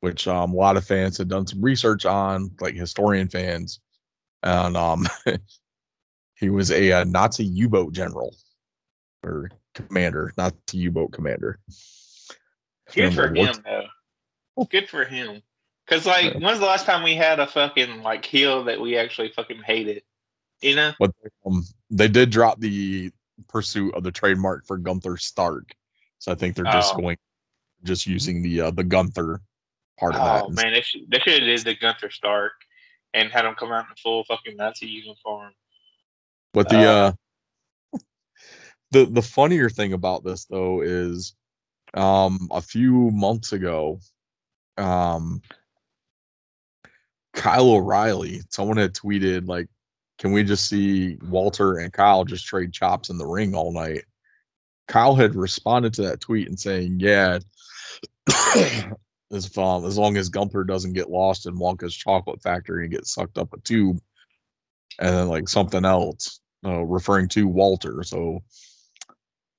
which um a lot of fans had done some research on, like historian fans. And um *laughs* he was a, uh Nazi U-boat general or commander, Nazi U-boat commander. Good for him though. Good for him. Cause like, when's the last time we had a fucking like heel that we actually fucking hated? You know? But um, they did drop the pursuit of the trademark for Gunther Stark. So I think they're just Oh. going just using the uh, the Gunther part of that. Oh man, they should they should have did the Gunther Stark and had him come out in full fucking Nazi uniform. But the Uh, uh *laughs* the the funnier thing about this though is um a few months ago um Kyle O'Reilly, someone had tweeted like can we just see Walter and Kyle just trade chops in the ring all night? Kyle had responded to that tweet and saying, "Yeah, *coughs* as um, as long as Gunther doesn't get lost in Wonka's chocolate factory and get sucked up a tube, and then like something else, uh, referring to Walter. So,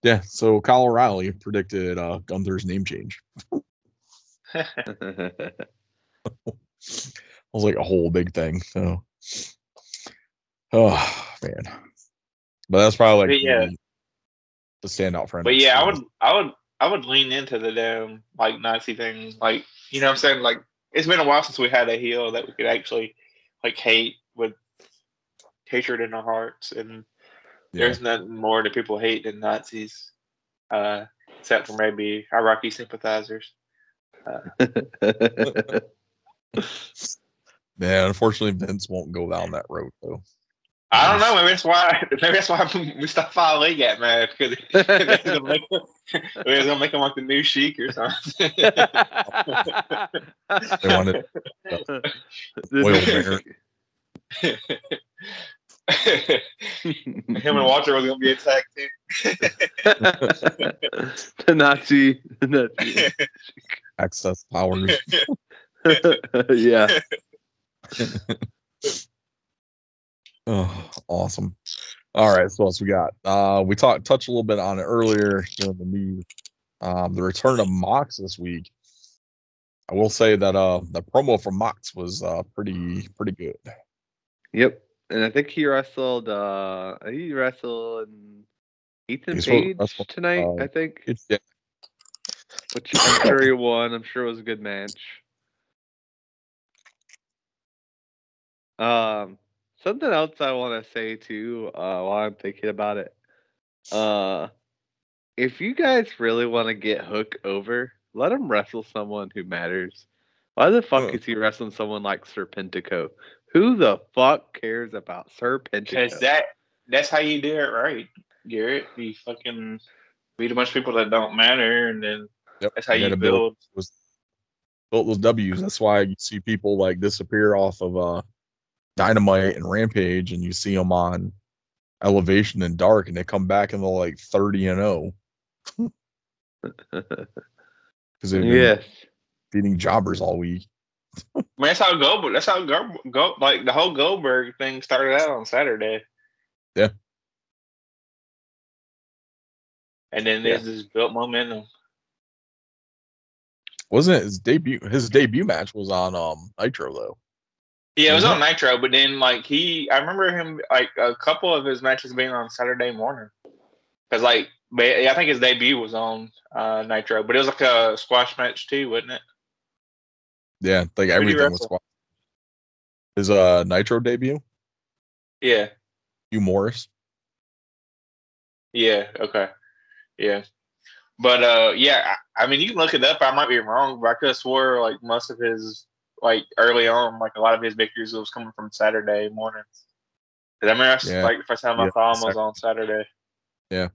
yeah, so Kyle O'Reilly predicted uh, Gunther's name change. *laughs* *laughs* It was like a whole big thing. So, oh man, but that's probably like yeah. the, standout for But yeah, I would I would I would lean into the damn like Nazi thing. Like you know what I'm saying? Like it's been a while since we had a heel that we could actually like hate with hatred in our hearts and Yeah. there's nothing more that people hate than Nazis. Uh except for maybe Iraqi sympathizers. *laughs* Man, unfortunately, Vince won't go down that road though. I don't know. Maybe that's why. *laughs* Maybe that's why Mustafa Ali got mad because they're gonna make him, *laughs* gonna make him like the new Sheik or something. *laughs* They wanted oil bringer. him and Walter was gonna be a tag team. the Nazi, the Nazi. Access powers. yeah. Oh, awesome. All right, so what else we got? Uh, we talked touched a little bit on it earlier during the news. Um, the return of Mox this week. I will say that uh the promo from Mox was uh pretty pretty good. Yep. And I think he wrestled. uh He wrestled Ethan He's Page wrestle, tonight. uh, I think, yeah, which I'm sure he won. I'm sure it was a good match. Um, something else I want to say too, uh, while I'm thinking about it. Uh, if you guys really want to get Hook over, let him wrestle someone who matters. Why the fuck Huh. is he wrestling someone like Serpentico? Who the fuck cares about Serpentico? Because that that's how you do it right, Garrett. You fucking beat a bunch of people that don't matter, and then yep. that's how you gotta build. was built those W's. That's why you see people like disappear off of uh Dynamite and Rampage, and you see them on Elevation and Dark, and they come back and they're like thirty and *laughs* zero because they've been yes. beating jobbers all week. I mean, that's how Goldberg. That's how Go, Go like the whole Goldberg thing started out on Saturday. Yeah. And then Yeah. this built momentum. Wasn't it his debut? His debut match was on um Nitro though. Yeah, it was Mhm. on Nitro, but then like he, I remember him like a couple of his matches being on Saturday morning. Cause like, I think his debut was on uh, Nitro, but it was like a squash match too, wasn't it? Yeah, like everything was squash. His uh Nitro debut, Yeah, Hugh Morris. yeah, okay, yeah. But uh, yeah, I, I mean, you can look it up. I might be wrong, but I could have swore like most of his like early on, like a lot of his victories was coming from Saturday mornings. 'Cause I remember I Yeah. like the first time I Yeah, saw him was on Saturday. Yeah.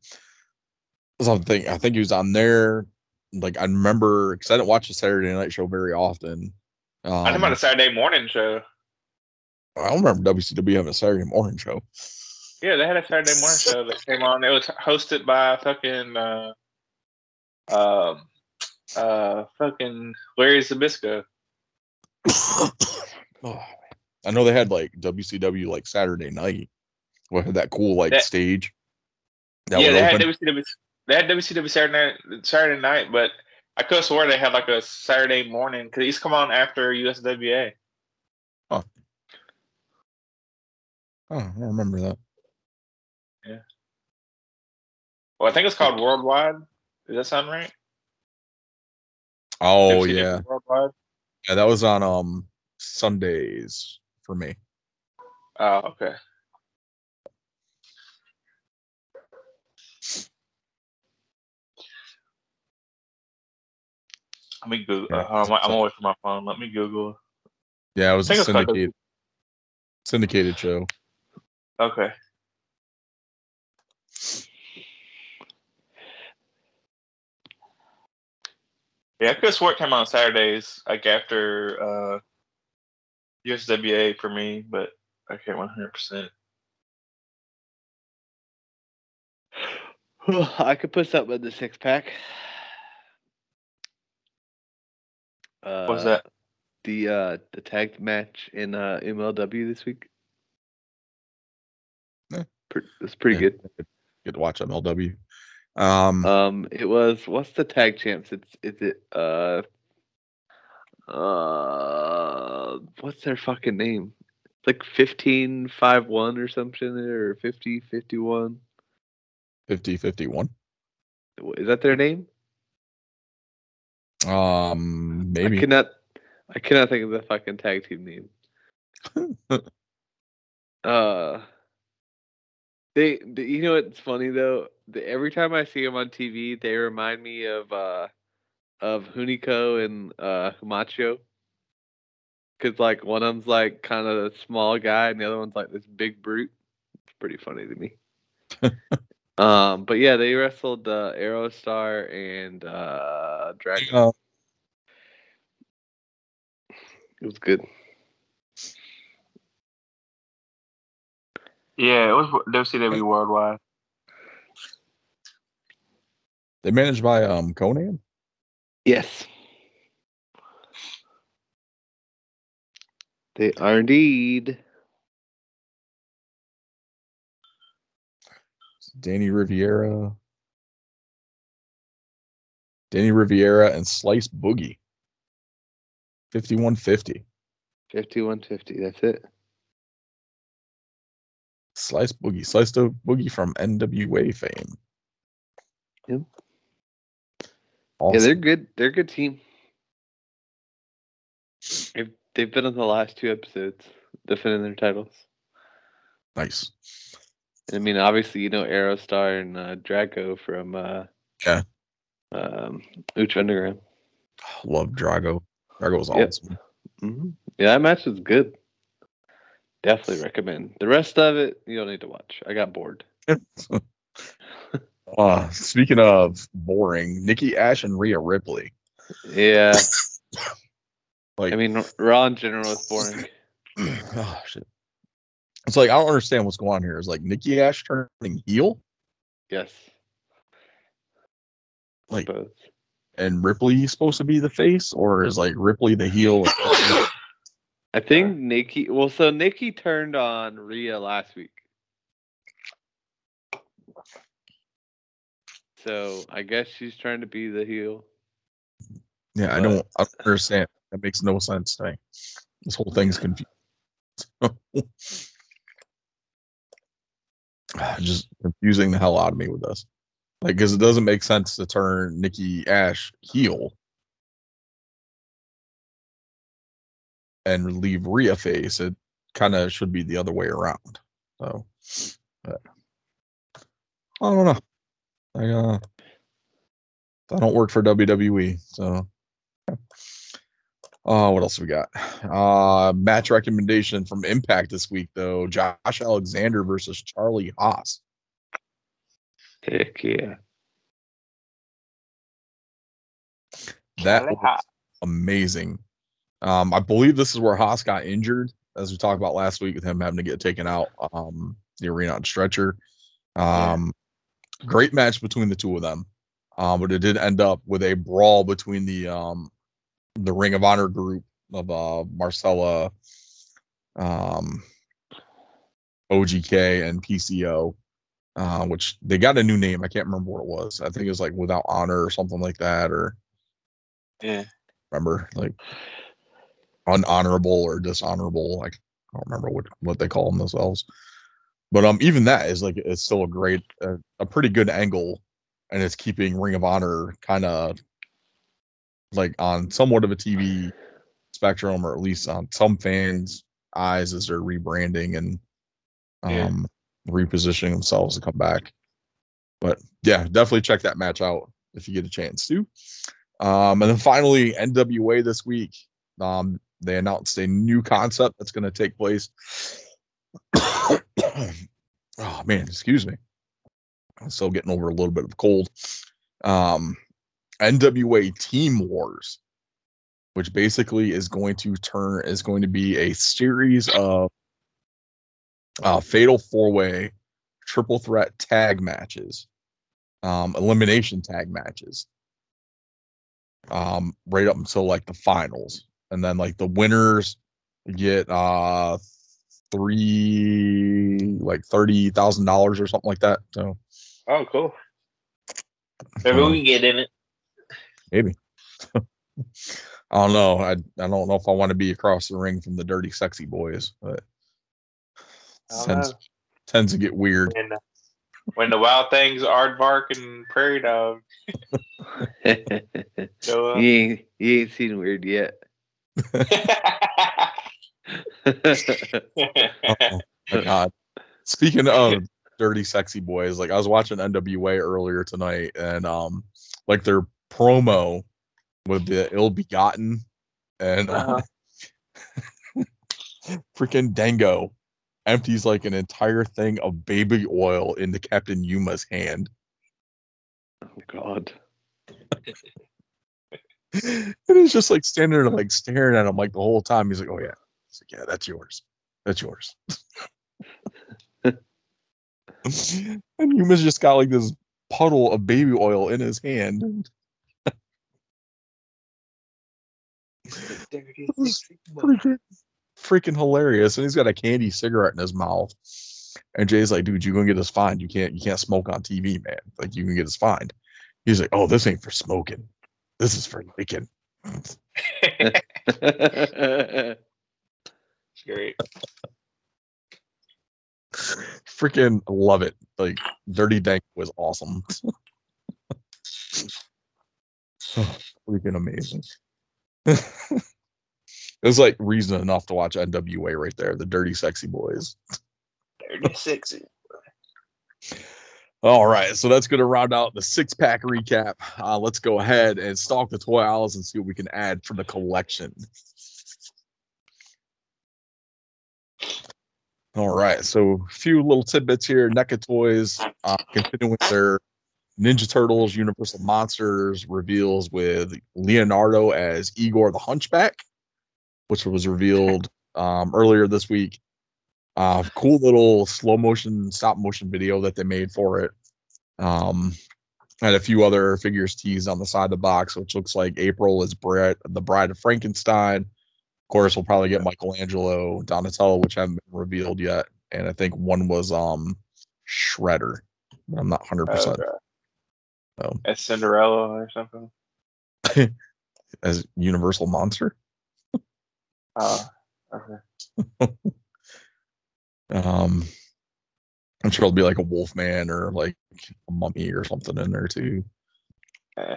Something I think he was on there. Like I remember because I didn't watch the Saturday Night Show very often. Um, I about a Saturday morning show. I don't remember WCW having a Saturday morning show. Yeah, they had a Saturday morning show that came on. It was hosted by fucking uh, um, uh, fucking Larry Zbyszko. Oh, I know they had like WCW like Saturday night. What had that cool like That- stage? That yeah, they had. WCW. They had WCW Saturday night, Saturday night, but I could have swore they had like a Saturday morning because he's come on after USWA. Oh, I don't remember that. Yeah. Well, I think it's called Worldwide. Does that sound right? Oh WCW yeah, Worldwide. Yeah, that was on um Sundays for me. Oh, okay. Let me Google. Yeah, uh, I'm, I'm away from my phone. Let me Google. Yeah, it was I a think it's called syndicated syndicated show. Okay. Yeah, I could have swore it came on Saturdays, like after uh, USWA for me, but I can't 100%. *sighs* I could put something in the six pack. Uh, What's that? The uh the tag match in uh MLW this week. Yeah. Pre- it's pretty Yeah. good. Get to watch MLW. Um, Um, it was what's the tag champs? It's is it uh uh what's their fucking name? It's like fifteen five one or something or 50 51. 50 51. Is that their name? Um, maybe. I cannot I cannot think of the fucking tag team name. *laughs* uh they, they you know what's funny though? The, every time I see them on TV, they remind me of uh of Hunico and uh Macho. Cause like one of them's like kind of a small guy and the other one's like this big brute. It's pretty funny to me. *laughs* um, but yeah, they wrestled uh, Aerostar and uh, Drago. Uh, It was good. yeah, it was WCW Worldwide. They managed by um Konnan. Yes. They are indeed. Danny Rivera. Danny Rivera and Slice Boogie. 5150. 5150. That's it. Slice Boogie. Slice the Boogie from NWA fame. Yep. Awesome. Yeah, they're good. They're a good team. They've, they've been on the last two episodes defending their titles. nice. I mean, obviously, you know Aerostar and uh, Drago from uh, Yeah. um, Lucha Underground. *sighs* Love Drago. Drago was Yep. awesome. hmm Yeah, that match was good. Definitely recommend. The rest of it, you don't need to watch. I got bored. *laughs* Uh, speaking of boring, Nikki Ash and Rhea Ripley. Yeah, *coughs* Like, I mean, Raw in general is boring. *coughs* oh, shit. It's like I don't understand what's going on here. Is like Nikki Ash turning heel, Yes, like, both. and Ripley supposed to be the face, or is like Ripley the heel? *coughs* I think Nikki. Well, so Nikki turned on Rhea last week. So I guess she's trying to be the heel. yeah, I don't, I don't understand. That makes no sense to me. This whole thing's confused. *laughs* *sighs* Just confusing the hell out of me with this. Like, because it doesn't make sense to turn Nikki Ash heel and leave Rhea face. It kind of should be the other way around. So, but, I don't know. I uh, I don't work for WWE, so. *laughs* Uh, what else we got? Uh, match recommendation from Impact this week though: Josh Alexander versus Charlie Haas. Heck yeah. That was amazing. Um, I believe this is where Haas got injured, as we talked about last week with him having to get taken out um the arena on stretcher. Um, great match between the two of them. Um, but it did end up with a brawl between the um the Ring of Honor group of uh Marcella, um, OGK and PCO, uh, which they got a new name. I can't remember what it was. I think it was like Without Honor or something like that, or Yeah. remember like unhonorable or dishonorable. Like I don't remember what what they call them themselves. But um, even that is like it's still a great, uh, a pretty good angle, and it's keeping Ring of Honor kind of like on somewhat of a TV spectrum, or at least on some fans' eyes as they're rebranding and Yeah. um repositioning themselves to come back. But yeah, definitely check that match out if you get a chance to. Um, and then finally, NWA this week. Um, they announced a new concept that's going to take place. *coughs* oh man, excuse me. I'm still getting over a little bit of cold. Um, NWA Team Wars, which basically is going to turn is going to be a series of uh, fatal four way triple threat tag matches, um, elimination tag matches, um, right up until like the finals, and then like the winners get uh three like thirty thousand dollars or something like that. So Oh, cool. Maybe um, we can get in it. maybe. *laughs* I don't know. I I don't know if I want to be across the ring from the dirty sexy boys, but tends know. tends to get weird. When, uh, when the wild things, Aardvark and Prairie Dog *laughs* show up. you, ain't, you ain't seen weird yet. *laughs* *laughs* Oh my god. Speaking of dirty sexy boys, like I was watching NWA earlier tonight and um like their promo with the ill begotten and uh, Uh-huh. *laughs* freaking Dango empties like an entire thing of baby oil into Captain Yuma's hand. Oh God. *laughs* and he's just like standing there, like staring at him like the whole time. He's like, "Oh yeah, like, yeah, that's yours, that's yours." *laughs* and Yuma's just got like this puddle of baby oil in his hand. freaking hilarious. And he's got a candy cigarette in his mouth. And Jay's like, dude, you're gonna get us fined. You can't you can't smoke on TV, man. Like you can get us fined. He's like, Oh, this ain't for smoking. This is for licking. *laughs* *laughs* Great. Freaking love it. Like Dirty Dank was awesome. *laughs* freaking amazing. *laughs* it was like reason enough to watch NWA right there, the Dirty Sexy Boys. Dirty Sexy. All right, so that's going to round out the six pack recap. Uh, let's go ahead and stalk the toy aisles and see what we can add for the collection. All right, so a few little tidbits here. NECA Toys uh, continuing their Ninja Turtles Universal Monsters reveals with Leonardo as Igor the Hunchback, which was revealed um, earlier this week. Uh, cool little slow motion, stop motion video that they made for it. Um, had a few other figures teased on the side of the box, which looks like April is Brett, the Bride of Frankenstein. Of course, we'll probably get Michelangelo, Donatello, which haven't been revealed yet, and I think one was um Shredder. I'm not hundred percent. Oh, as Cinderella or something. *laughs* as Universal Monster. Oh, okay. *laughs* Um, I'm sure it'll be like a Wolfman or like a mummy or something in there too. Eh.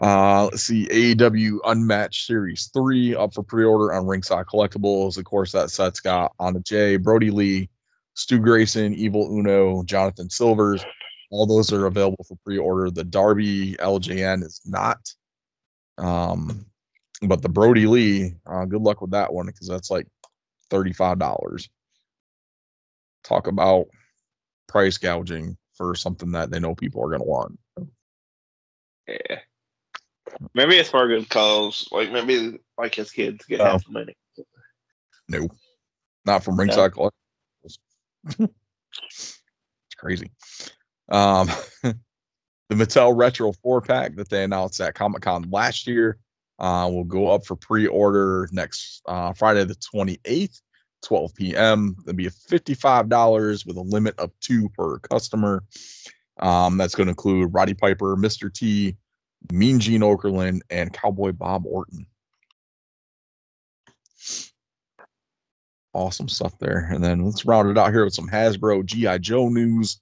Uh, let's see, AEW Unmatched Series 3 up for pre order on Ringside Collectibles. Of course, that set's got Anna Jay, Brodie Lee, Stu Grayson, Evil Uno, Jonathan Silvers. All those are available for pre order. The Darby LJN is not. Um, but the Brodie Lee, uh, good luck with that one because that's like $35 talk about price gouging for something that they know people are going to want. Yeah. Maybe it's for a good cause. Like maybe like his kids get Oh. half the money. No, not from Ringside Collectibles. it's crazy. Um, *laughs* the Mattel Retro four pack that they announced at Comic Con last year uh, will go up for pre order next uh, Friday, the 28th, 12 p.m. It'll be $55 with a limit of two per customer. Um, that's going to include Roddy Piper, Mr. T, Mean Gene Okerlund, and Cowboy Bob Orton. Awesome stuff there. And then let's round it out here with some Hasbro GI Joe news.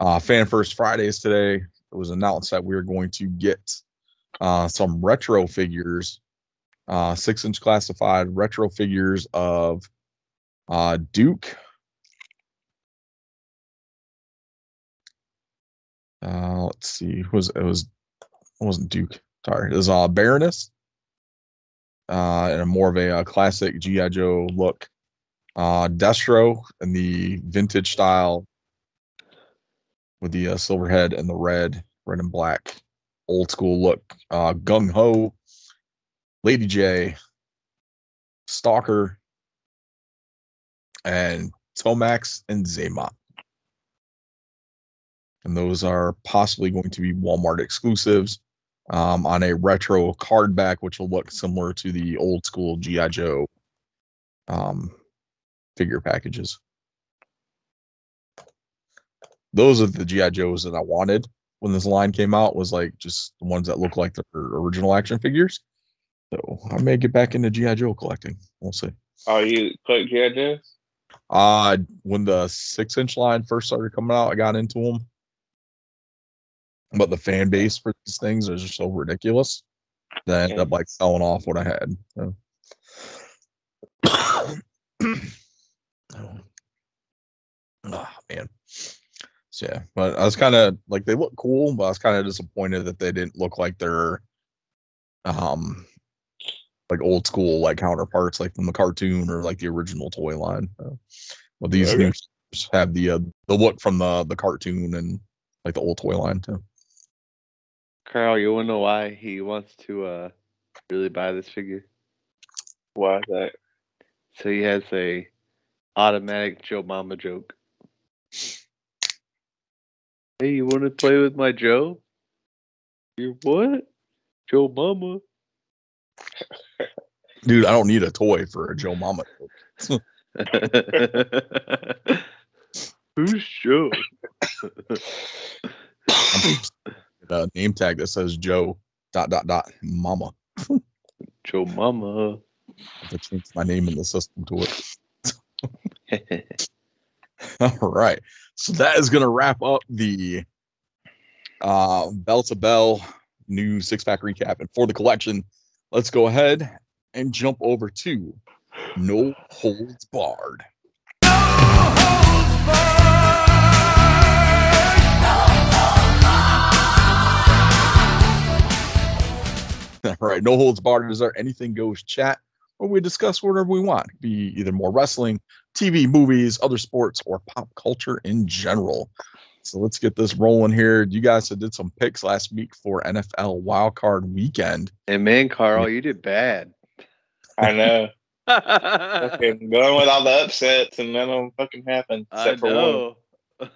Uh, Fan First Fridays today. It was announced that we are going to get uh, some retro figures, uh, six inch classified retro figures of uh, Duke. Uh, let's see. Who was it was it wasn't Duke. Sorry, it was uh Baroness. Uh, and a more of a, uh classic GI Joe look. Uh, Destro in the vintage style with the uh, silver head and the red, red and black, old school look. Uh, Gung Ho, Lady Jaye, Stalker, and Tomax and Xamot. And those are possibly going to be Walmart exclusives um, on a retro card back, which will look similar to the old school GI Joe um, figure packages. Those are the GI Joes that I wanted when this line came out. Was like just the ones that look like the original action figures. So I may get back into GI Joe collecting. We'll see. Oh, you collect GI Joes? Uh when the six inch line first started coming out, I got into them. But the fan base for these things is just so ridiculous that I ended up like selling off what I had. So. *coughs* oh man. So yeah, but I was kind of like they look cool, but I was kind of disappointed that they didn't look like they're um like old school like counterparts, like from the cartoon or like the original toy line. Uh, well, these Okay. new have the uh, the look from the the cartoon and like the old toy line too. Carl, you wanna know why he wants to uh really buy this figure? Why is that? So he has a automatic Joe Mama joke. Hey, you wanna play with my Joe? You what? Joe Mama. *laughs* Dude, I don't need a toy for a Joe Mama. *laughs* Who's Joe? *laughs* A name tag that says Joe dot dot dot Mama. Joe Mama. I have to change my name in the system to it. *laughs* *laughs* All right. So that is going to wrap up the uh, Bell to Bell new six pack recap. And for the collection, let's go ahead and jump over to No Holds Barred. *laughs* right. No Holds Barred is our anything goes chat where we discuss whatever we want. It could be either more wrestling, TV, movies, other sports, or pop culture in general. So let's get this rolling here. You guys did some picks last week for NFL wildcard weekend. and man, Carl, you did bad. I know. I fucking *laughs* going with all the upsets and none of them fucking happened. Except for one. know.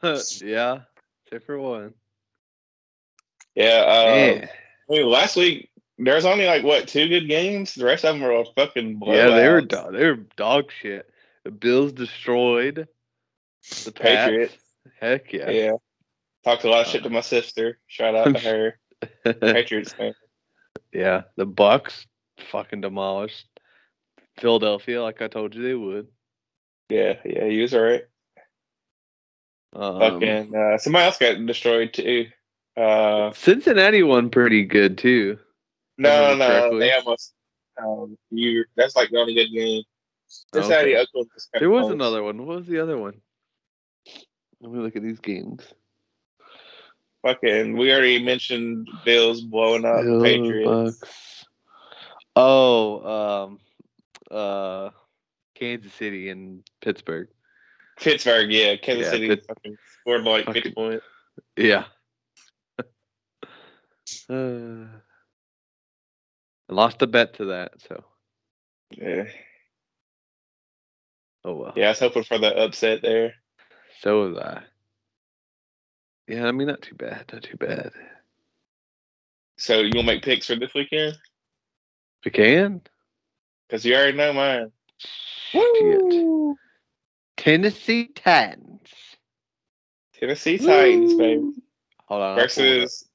*laughs* yeah, except for one. Yeah. Uh, I mean, last week there was only like what two good games. The rest of them were fucking blowouts. Yeah, they were dog, they were dog shit. The Bills destroyed the. Patriots. Heck yeah. Yeah. Talked a lot of shit to my sister. Shout out to *laughs* her. Patriots fan. yeah, the Bucks fucking demolished Philadelphia, like I told you they would. Yeah, yeah, he was alright. Um, Fucking uh, somebody else got destroyed too. Uh, Cincinnati won pretty good too. No, no, correctly. they almost. Um, you. That's like the only good game. Cincinnati, Okay. Was There was another one. What was the other one? Let me look at these games. Fucking, we already mentioned Bills blowing up Bills, Patriots. Bucks. Oh, um, uh, Kansas City and Pittsburgh. Pittsburgh, yeah, Kansas Yeah, City Pitt- fucking scored like fucking- fifty points. Yeah. *laughs* uh, I lost a bet to that, so Yeah, oh well. yeah, I was hoping for the upset there. So was I. Yeah, I mean, not too bad. Not too bad. So you gonna make picks for this weekend? We can. Because you already know mine. Shit. Tennessee Titans. Tennessee Titans, baby, Hold on. I'll pull it up. versus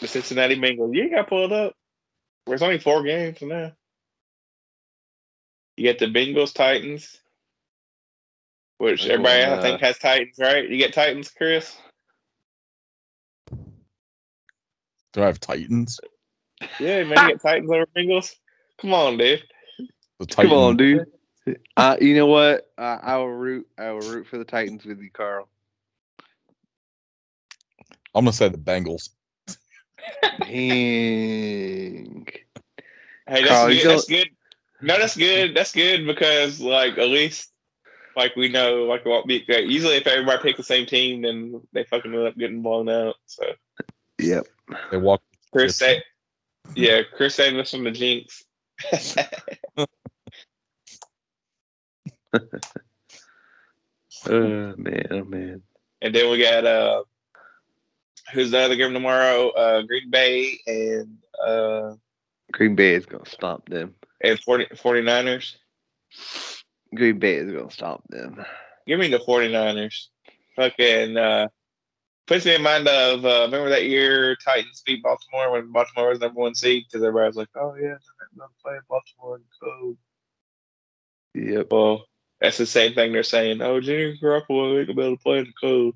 the Cincinnati Bengals. You ain't got pulled up. There's only four games now. You get the Bengals, Titans, which Which everybody one, I think uh, has Titans, right? You get Titans, Chris. Do I have Titans? Yeah, man, you get Titans over Bengals. Come on, dude. Come on, dude. Uh, you know what? Uh, I will root. I will root for the Titans with you, Carl. I'm gonna say the Bengals. Dang. Hey, that's Carl, you good. That's good. No, that's good. That's good because, like, at least, like, we know, like, it won't be. Like, usually, if everybody picks the same team, then they fucking end up getting blown out. So, Yep. They walk. Chris said, yeah, Chris saved us from the jinx. *laughs* Oh man. Oh man. and then we got uh, who's the other game tomorrow? Uh, Green Bay and uh, Green Bay is gonna stop them. and 40, 49ers. Green Bay is gonna stop them. Give me the 49ers. Fucking uh, puts me in mind of uh, remember that year Titans beat Baltimore when Baltimore was number one seed because everybody was like, oh yeah, they're playing Baltimore cold. Yep. Well, that's the same thing they're saying. Oh, Jimmy Garoppolo ain't gonna be able to play in the cold.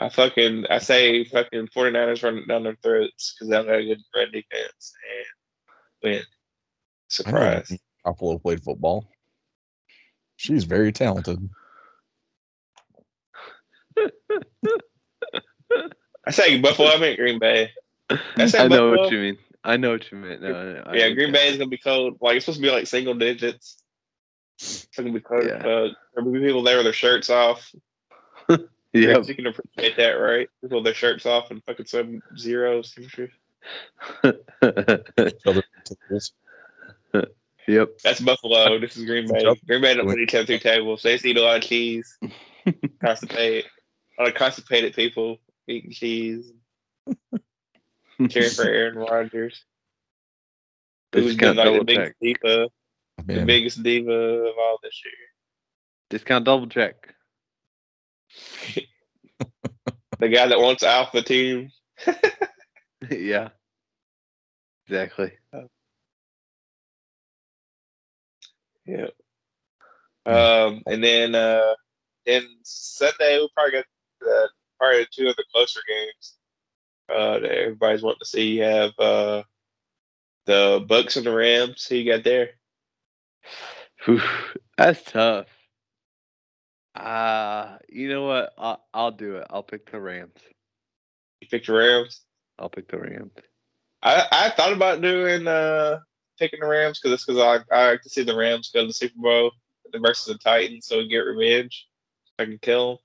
I fucking I say fucking 49ers running down their throats because they don't got a good run defense and win. Surprise. Buffalo played football. She's very talented. I say Buffalo. I mean Green Bay. I I know Buffalo. what you mean. I know what you meant. No, no, I yeah, Green that. Bay is gonna be cold. Like it's supposed to be like single digits. It's gonna be cold. Yeah. Uh, there'll be people there with their shirts off. *laughs* Yep. You can appreciate that, right? With their shirts off and fucking some zeros. temperatures. Other tables. yep. That's Buffalo. This is Green Bay. Green Bay don't put each other through tables. They just eat a lot of cheese. *laughs* Constipated. A lot of constipated people eating cheese, cheering for *laughs* Aaron Rodgers. Who's been like the biggest diva, the biggest diva of all this year. Discount double check. The guy that wants alpha team. *laughs* yeah. Exactly. Yeah. Um, and then uh, then Sunday we probably got uh, probably two of the closer games uh, that everybody's wanting to see. You have uh, the Bucks and the Rams. Who you got there? Whew, that's tough. Uh, you know what? I'll, I'll do it. I'll pick the Rams. You picked the Rams. I'll pick the Rams. I, I thought about doing uh picking the Rams because it's because I I like to see the Rams go to the Super Bowl the versus the Titans so we get revenge. I can kill them.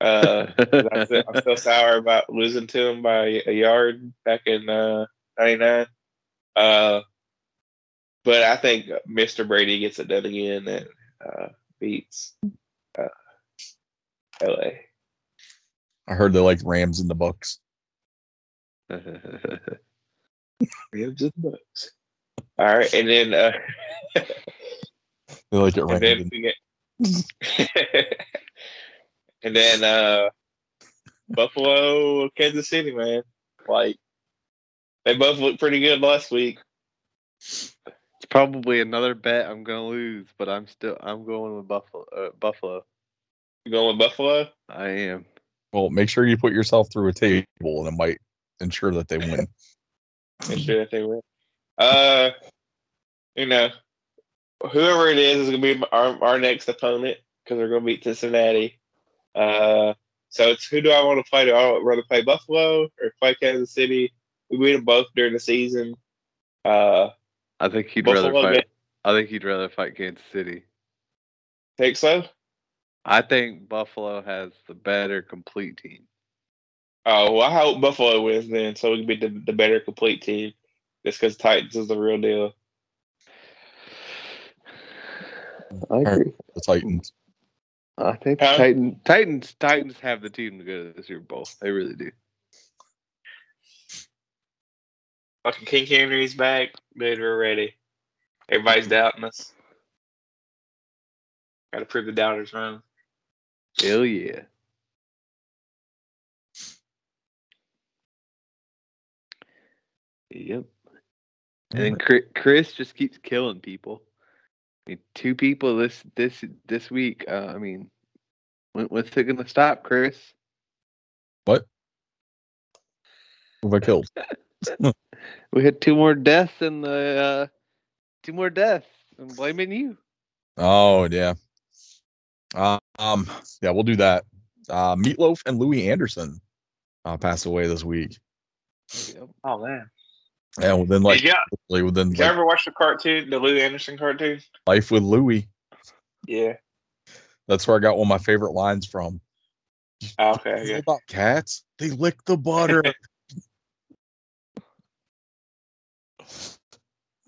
Uh, I'm, still, I'm still sour about losing to them by a yard back in uh, '99. Uh, but I think Mr. Brady gets it done again and uh, beats LA. I heard they like Rams in the Bucks. *laughs* Rams and Bucks. All right, and then uh, *laughs* They like it and Rams. then get and then uh Buffalo, Kansas City, man. Like they both looked pretty good last week. it's probably another bet I'm gonna lose, but I'm still I'm going with Buffalo. Uh, Buffalo. You going with Buffalo? I am. Well, make sure you put yourself through a table, and it might ensure that they win. *laughs* Make sure that they win. Uh, you know, whoever it is is gonna be our our next opponent because they're gonna beat Cincinnati. Uh, so it's who do I want to play? Do I rather play Buffalo or play Kansas City? We beat them both during the season. Uh, I think he'd Buffalo rather fight. get- I think he'd rather fight Kansas City. think so? I think Buffalo has the better complete team. Oh, well, I hope Buffalo wins then, so we can be the, the better complete team. Just because Titans is the real deal. I agree. The Titans. I think Huh? Titans, Titans, Titans have the team to go to the Super Bowl. They really do. Fucking King Henry's back. Dude, we're ready. Everybody's doubting us. Got to prove the doubters wrong. Hell yeah. Yep. And then Chris, just keeps killing people. I mean, two people this this this week. Uh, I mean, when, when's it gonna stop, Chris? What? Who have I killed? *laughs* *laughs* We had two more deaths in the uh, two more deaths. I'm blaming you. Oh yeah. Uh, um. Yeah, we'll do that. Uh, Meatloaf and Louie Anderson uh, passed away this week. Oh, man. Yeah, within like yeah. y'all, within did y'all ever watch the cartoon, the Louie Anderson cartoon? life with Louie. Yeah. That's where I got one of my favorite lines from. Oh, okay. You know Yeah. about cats? They lick the butter. *laughs*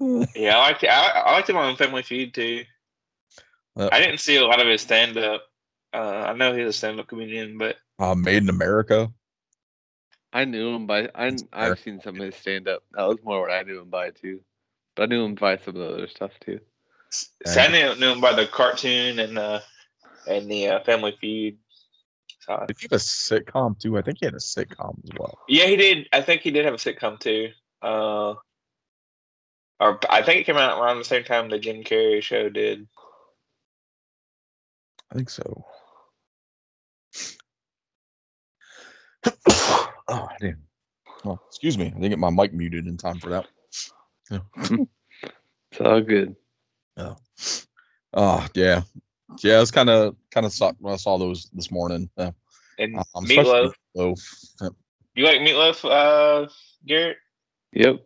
*laughs* Yeah, I like. I, I liked him on Family Feud too. Uh, I didn't see a lot of his stand up. Uh, I know he's a stand up comedian, but uh, Made in America. I knew him by I I've seen some of his stand up. That was more what I knew him by too. But I knew him by some of the other stuff too. so I knew, knew him by the cartoon and uh and the uh, Family Feud. So, Did he have a sitcom too? I think he had a sitcom as well. yeah, he did. I think he did have a sitcom too. Uh, or I think it came out around the same time the Jim Carrey show did. I think so. *coughs* oh, damn. Oh, excuse me. I didn't get my mic muted in time for that. *laughs* It's all good. Oh, oh yeah. Yeah, it's kind of kind of sucked when I saw those this morning. Yeah. And Um, Meatloaf. Meatloaf. Yeah. You like Meatloaf, uh, Garrett? Yep.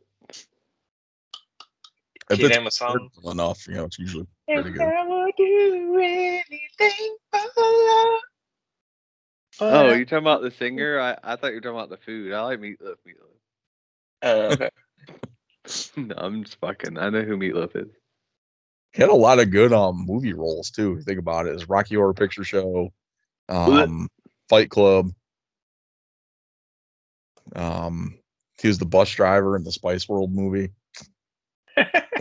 if you it's name a song? well enough, you know, it's usually If. I would do anything for love. Oh, you're talking about the *laughs* singer? I, I thought you were talking about the food. I like meatloaf. Meatloaf. Oh, okay. *laughs* No, I'm just fucking. I know who meatloaf is. He had a lot of good um movie roles too. If you think about it, it's Rocky Horror Picture Show, um, Fight Club. Um, he was the bus driver in the Spice World movie. *laughs*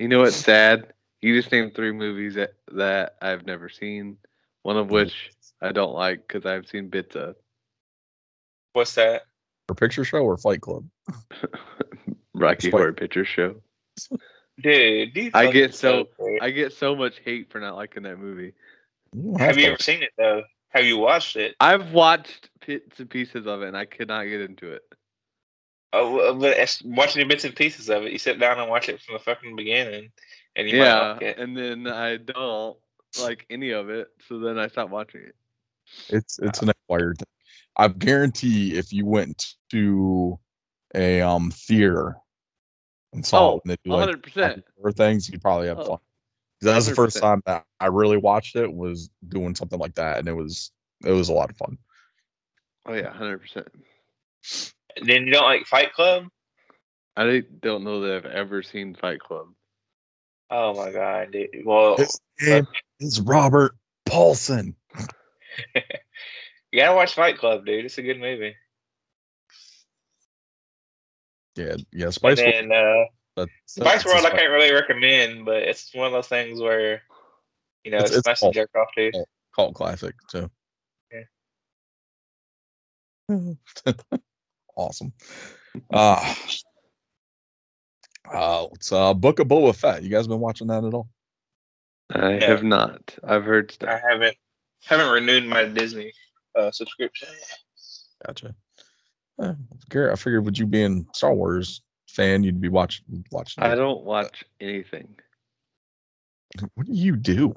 You know what's sad? You just named three movies that, that I've never seen. One of which I don't like because I've seen bits of. What's that? Or Picture Show or Fight Club. *laughs* Rocky Spike. Horror Picture Show. Dude, these I get so- great. I get so much hate for not liking that movie. You don't Have you ever seen it though? Have you watched it? I've watched bits and pieces of it and I could not get into it. Oh, but watching the bits and pieces of it. You sit down and watch it from the fucking beginning, and you yeah, like it. and then I don't like any of it, so then I stop watching it. It's it's an acquired thing. I guarantee if you went to a um theater and saw Oh, it and they do like 100%. or things, you'd probably have Oh, fun. 'Cause that was the first time that I really watched it was doing something like that, and it was it was a lot of fun. Oh yeah, hundred percent. Then you don't like Fight Club? I don't- don't know that I've ever seen Fight Club. Oh my god, dude. Well, His name is Robert Paulson. *laughs* you gotta watch Fight Club, dude. It's a good movie. Yeah, yeah, And Spice World. then uh, that's- Spice that's World, I can't really recommend, but it's one of those things where you know It's- it's, it's nice cult. to jerk off to. cult, cult classic too. *laughs* awesome. Uh, uh, it's uh, Book of Boba Fett. You guys been watching that at all? I Yeah. have not. I've heard Stuff. I haven't haven't renewed my Disney uh, subscription. Gotcha. Uh, Garrett, I figured with you being Star Wars fan, you'd be watching watching. I don't watch anything. *laughs* What do you do?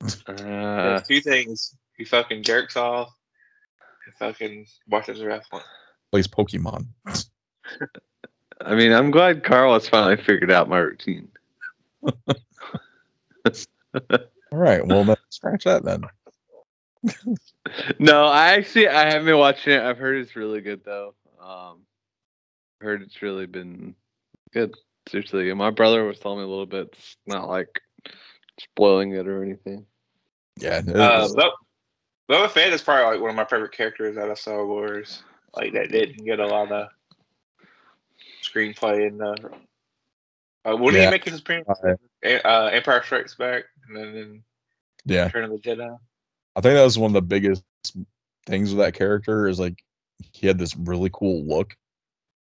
*laughs* Uh, There's two things: he fucking jerks off, and fucking watches wrestling. Plays Pokemon. I mean, I'm glad Carl has finally figured out my routine. *laughs* All right. Well, then scratch that then. No, I actually I haven't been watching it. I've heard it's really good though. Um, heard it's really been good. Seriously, my brother was telling me a little bit. It's not like spoiling it or anything. Yeah. it Uh, was- Bo- Boba Fett is probably like one of my favorite characters out of Star Wars. Like that didn't get a lot of screenplay and uh, uh what did Yeah. he make his appearance? Uh, Empire Strikes Back and then, then yeah. Return of the Jedi. I think that was one of the biggest things with that character is like he had this really cool look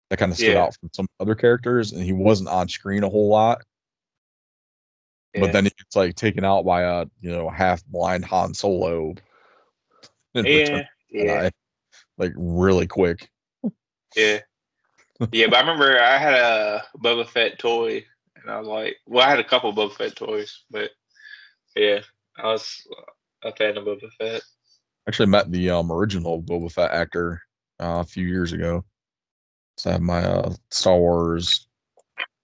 that kind of stood Yeah. out from some other characters, and he wasn't on screen a whole lot. Yeah. But then he gets like taken out by a you know half blind Han Solo. yeah, yeah, like really quick. yeah, yeah. But I remember I had a Boba Fett toy, and I was like, well, I had a couple Boba Fett toys, but yeah, I was a fan of Boba Fett. Actually met the um original Boba Fett actor uh, a few years ago. So I have my uh, Star Wars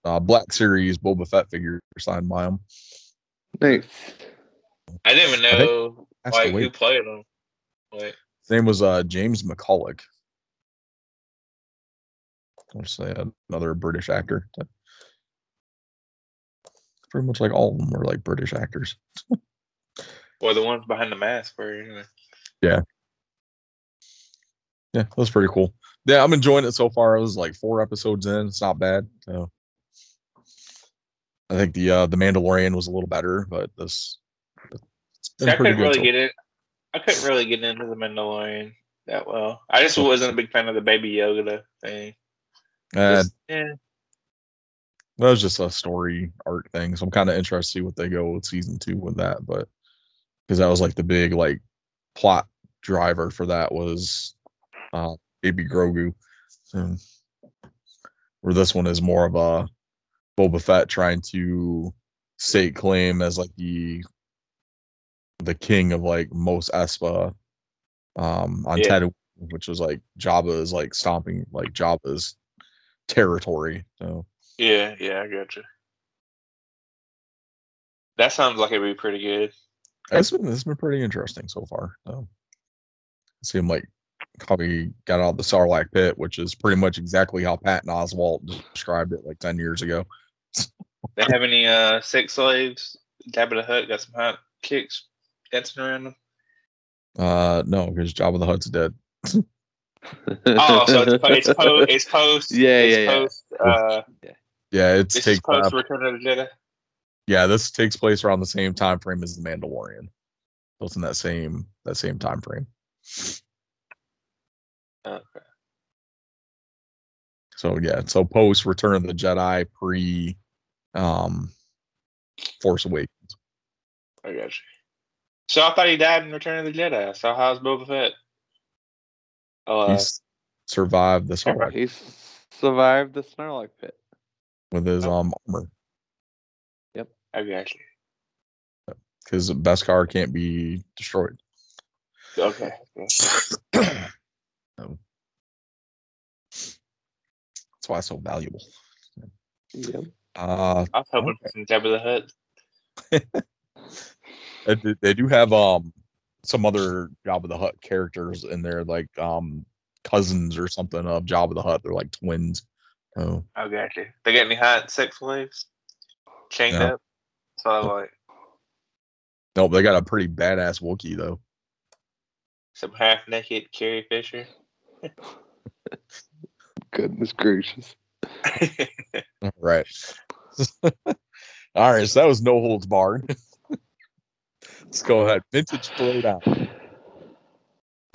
uh, Black Series Boba Fett figure signed by him. Nice. I didn't even know like who played him. Like, His name was uh, James McCulloch. I'll say another British actor. Pretty much like all of them were like British actors. *laughs* or the ones behind the mask were. You Yeah. Yeah, that's pretty cool. Yeah, I'm enjoying it so far. I was like four episodes in. It's not bad. So I think the uh the Mandalorian was a little better, but this it's See, been I pretty couldn't good. really get it. I couldn't really get into the Mandalorian that well. I just wasn't a big fan of the Baby Yoda thing. Uh, Just- yeah, that was just a story arc thing. So I'm kind of interested to see what they go with season two with that. But because that was like the big like plot driver for that was uh Baby Grogu. So, where this one is more of a Boba Fett trying to stake claim as like the the king of like Mos Espa um on Yeah. Tatooine, which was like Jabba's like stomping like Jabba's territory. So Yeah, yeah, I got you. That sounds like it'd be pretty good. It's been it's been pretty interesting so far. So, seem like how he got out of the Sarlacc pit, which is pretty much exactly how Patton Oswalt described it like ten years ago. They have any uh sex slaves? Jabba the Hutt got some hot kicks dancing around them. Uh, no, because Jabba the Hutt's dead. Oh, so it's, po- it's, po- it's *laughs* post. Yeah, it's yeah, yeah. Uh, Yeah, it's this is post uh, Return of the Jedi. yeah, this takes place around the same time frame as the Mandalorian. So it's in that same that same time frame. Okay. So yeah, so post Return of the Jedi, pre um Force Awakens. I got you. So I thought he died in Return of the Jedi. So how's Boba Fett? Oh, uh, He's survived the Sarlacc He survived the Sarlacc pit. with his um armor Yep, I got you. because Beskar can't be destroyed. Okay. *coughs* So, That's why it's so valuable. Yep. Uh, I was hoping for some Jabba the Hutt. *laughs* and they- they do have um some other Jabba the Hutt characters in there, like um cousins or something of Jabba the Hutt. They're like twins. Oh, I got you. They got any hot sex slaves? Chained No. up? So I was like nope, they got a pretty badass Wookiee though. some half naked Carrie Fisher. *laughs* Goodness gracious. *laughs* All right. *laughs* All right, so that was no holds barred. Let's go ahead. Vintage throwdown.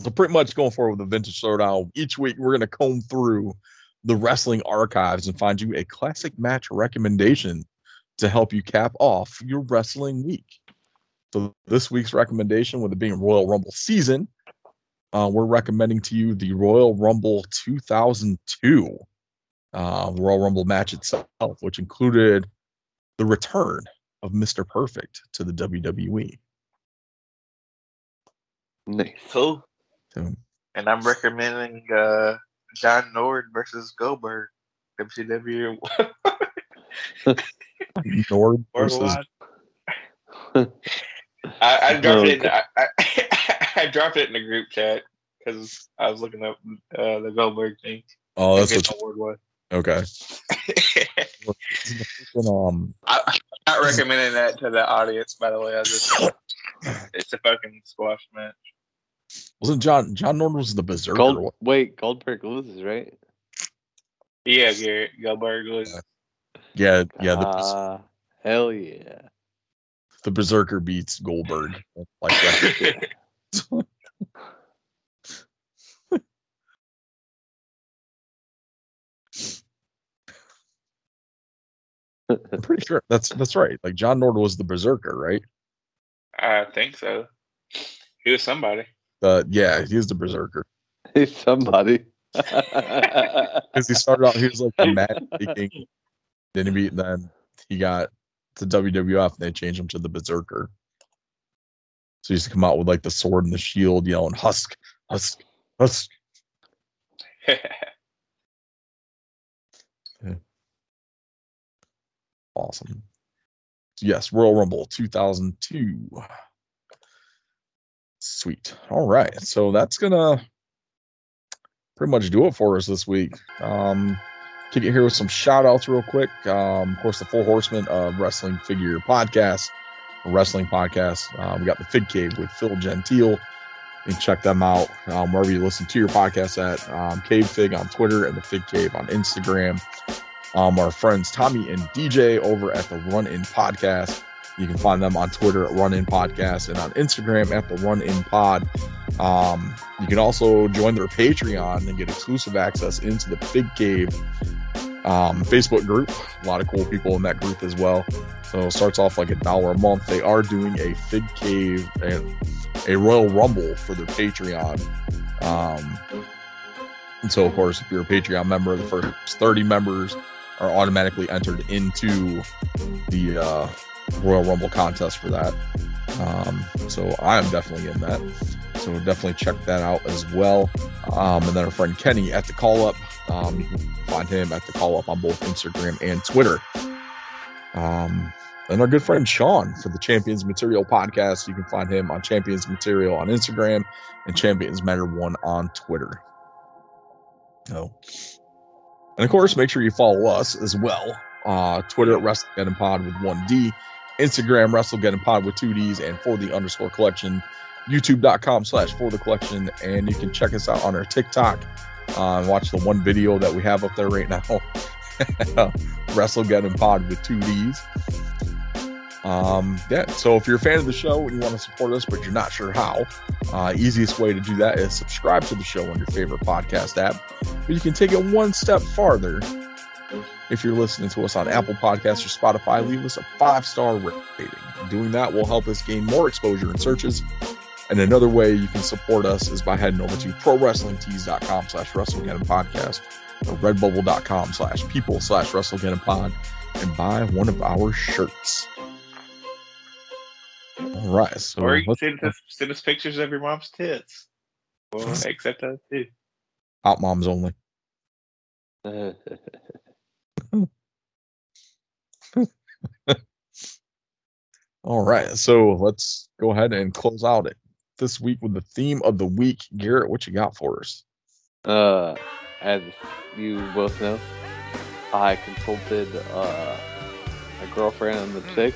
So pretty much going forward with the vintage throwdown. Each week we're gonna comb through the wrestling archives and find you a classic match recommendation to help you cap off your wrestling week. So this week's recommendation, with it being Royal Rumble season, uh, we're recommending to you the Royal Rumble 2002 uh, Royal Rumble match itself, which included the return of Mr. Perfect to the WWE. Nice. cool. So, And I'm recommending uh, John Nord versus Goldberg. WCW *laughs* Nord versus *laughs* I, I dropped it. In, I, I, *laughs* I dropped it in the group chat because I was looking up uh, the Goldberg thing. oh, that's It's what. a word one. Okay. Um, I, I'm not recommending that to the audience. By the way, I just it's a fucking squash match. Wasn't John John Nord was the berserker? Gold, wait, Goldberg loses, right? Yeah, Garrett Goldberg was. Yeah, yeah. The, Ah, hell yeah. the berserker beats Goldberg. Like *laughs* that. *laughs* I'm pretty sure that's that's right. Like John Nord was the berserker, right? I think so. He was somebody. Uh, yeah, he's the berserker *laughs* He's somebody. *laughs* because he started out. He was like the Mad King. Then he beat. Then he got to WWF and they changed him to the berserker. So he used to come out with like the sword and the shield, yelling "Husk, Husk, Husk." *laughs* Awesome. Yes, Royal Rumble 2002. Sweet. All right. So that's to pretty much do it for us this week. Um, kick it here with some shout outs real quick. Um, of course, the Four Horsemen of Wrestling Figure Podcast, wrestling podcast. Uh, we got the Fig Cave with Phil Gentile. You can check them out um, wherever you listen to your podcast at um, Cave Fig on Twitter and the Fig Cave on Instagram um, our friends Tommy and DJ over at the Run In Podcast. You can find them on Twitter at Run In Podcast and on Instagram at the Run In Pod. Um, you can also join their Patreon and get exclusive access into the Fig Cave um, Facebook group. A lot of cool people in that group as well. So it starts off like a dollar a month. They are doing a Fig Cave and a Royal Rumble for their Patreon. Um, and so, of course, if you're a Patreon member, the first 30 members are automatically entered into the uh, Royal Rumble contest for that. Um, so I am definitely in that. So definitely check that out as well. Um, and then our friend Kenny at the call up Um, you can find him at the call up on both Instagram and Twitter. Um, and our good friend Sean for the Champions Material podcast. You can find him on Champions Material on Instagram and Champions Matter One on Twitter. So, and of course, make sure you follow us as well. Uh, Twitter at WrestleGeddon Pod with one D, Instagram WrestleGeddon Pod with two Ds, and for the underscore collection, YouTube.com slash for the collection, and you can check us out on our TikTok. Uh, and watch the one video that we have up there right now. *laughs* WrestleGeddon Pod with two Ds. Um, yeah, so if you're a fan of the show and you want to support us, but you're not sure how, uh, easiest way to do that is subscribe to the show on your favorite podcast app. But you can take it one step farther. If you're listening to us on Apple Podcasts or Spotify, leave us a five star rating. Doing that will help us gain more exposure in searches. And another way you can support us is by heading over to prowrestlingtees.com slash WrestleGeddon podcast or redbubble.com slash people slash WrestleGeddon pod and buy one of our shirts. All right. So or you can send us, send us pictures of your mom's tits. We'll accept that too. Hot moms only. *laughs* All right. So let's go ahead and close out it this week with the theme of the week. Garrett, what you got for us? Uh, as you both know, I consulted uh, my girlfriend on the chick,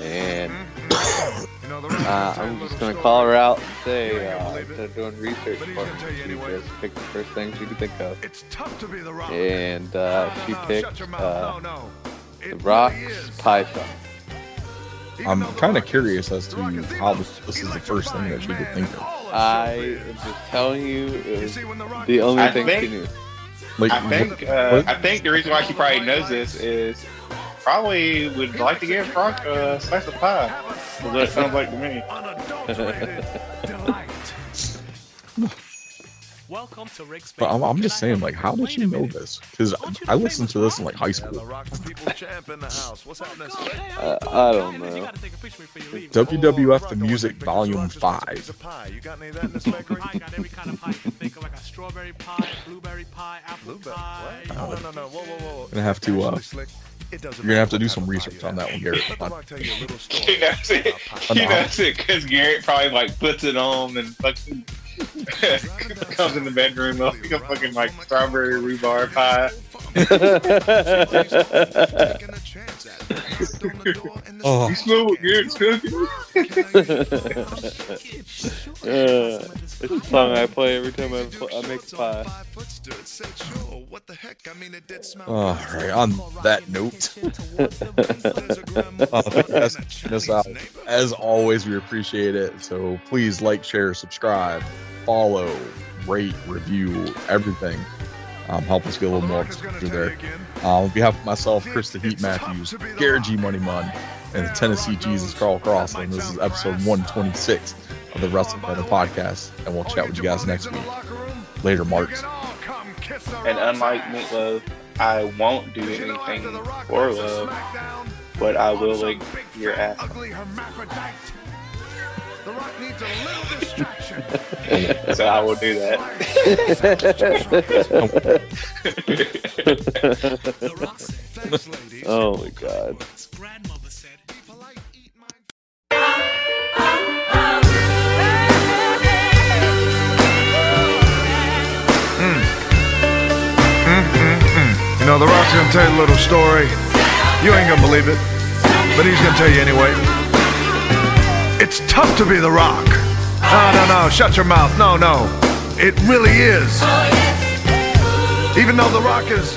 and *coughs* uh, I'm just gonna call her out and say, uh, instead of doing research for me, she just picked the first thing she could think of, It's tough to be the rock. and uh, she No, no, picked shut your mouth. uh, no, no. the It Rock's really I'm kind of curious as to how this, this is the first thing that she could think of. I am just telling you, it was the only I thing think- she knew. Like, I think uh, I think the reason why she probably knows this is probably would like to give Brock a slice of pie. Well, that sounds like to me. *laughs* *laughs* *laughs* Unadulterated delight. Welcome to Rick's but I'm, I'm just saying, like, how did Wait she a know this? Because I listened to this in like high school. the Rock's the people's champ in the house. What's happening? Go ahead. Uh, I don't know. gotta take a picture before you leave. WWF The Oh, Music Volume Rock's just wants a 5. piece of pie. You got any of that in this bakery? *laughs* I got every kind of pie you can think of, like a strawberry pie, blueberry pie, apple Blueberry. pie. What? No, no, no, no. Whoa, whoa, whoa. Gonna have to, uh, Actually, Slick, it doesn't you're gonna have to do some research on that one, Garrett. Let the Rock tell you a little *laughs* story He knows it. about pie. He knows it because Garrett probably like puts it on and fucking *laughs* comes in the bedroom like *laughs* a fucking like strawberry rhubarb pie. Oh. You smell what Garrett's cooking? Uh, it's a song I play every time I, pl- I make a pie. All right. On that note, *laughs* uh, thank you guys for checking us out. As always, we appreciate it. So please like, share, subscribe, follow, rate, review, everything. Um, help us get a little more exposure there. Uh, on behalf of myself, Chris the Heat Matthews, Garrett G Money Mun, and the Tennessee Jesus Carl Crossland, this is episode 126 of the WrestleGeddon podcast, and we'll chat with you guys next week. Later, Marks. And unlike Meatloaf, I won't do anything for love, but I will lick your ass. Ugly hermaphrodite. The Rock needs a little distraction. *laughs* So I will do that. The Rock said, Thanks, ladies. oh my god. his grandmother said, Polite, eat my You know, The Rock's gonna tell you a little story. You ain't gonna believe it, but he's gonna tell you anyway. It's tough to be The Rock. No, no, no, shut your mouth. No, no. It really is. Oh, Even though The Rock is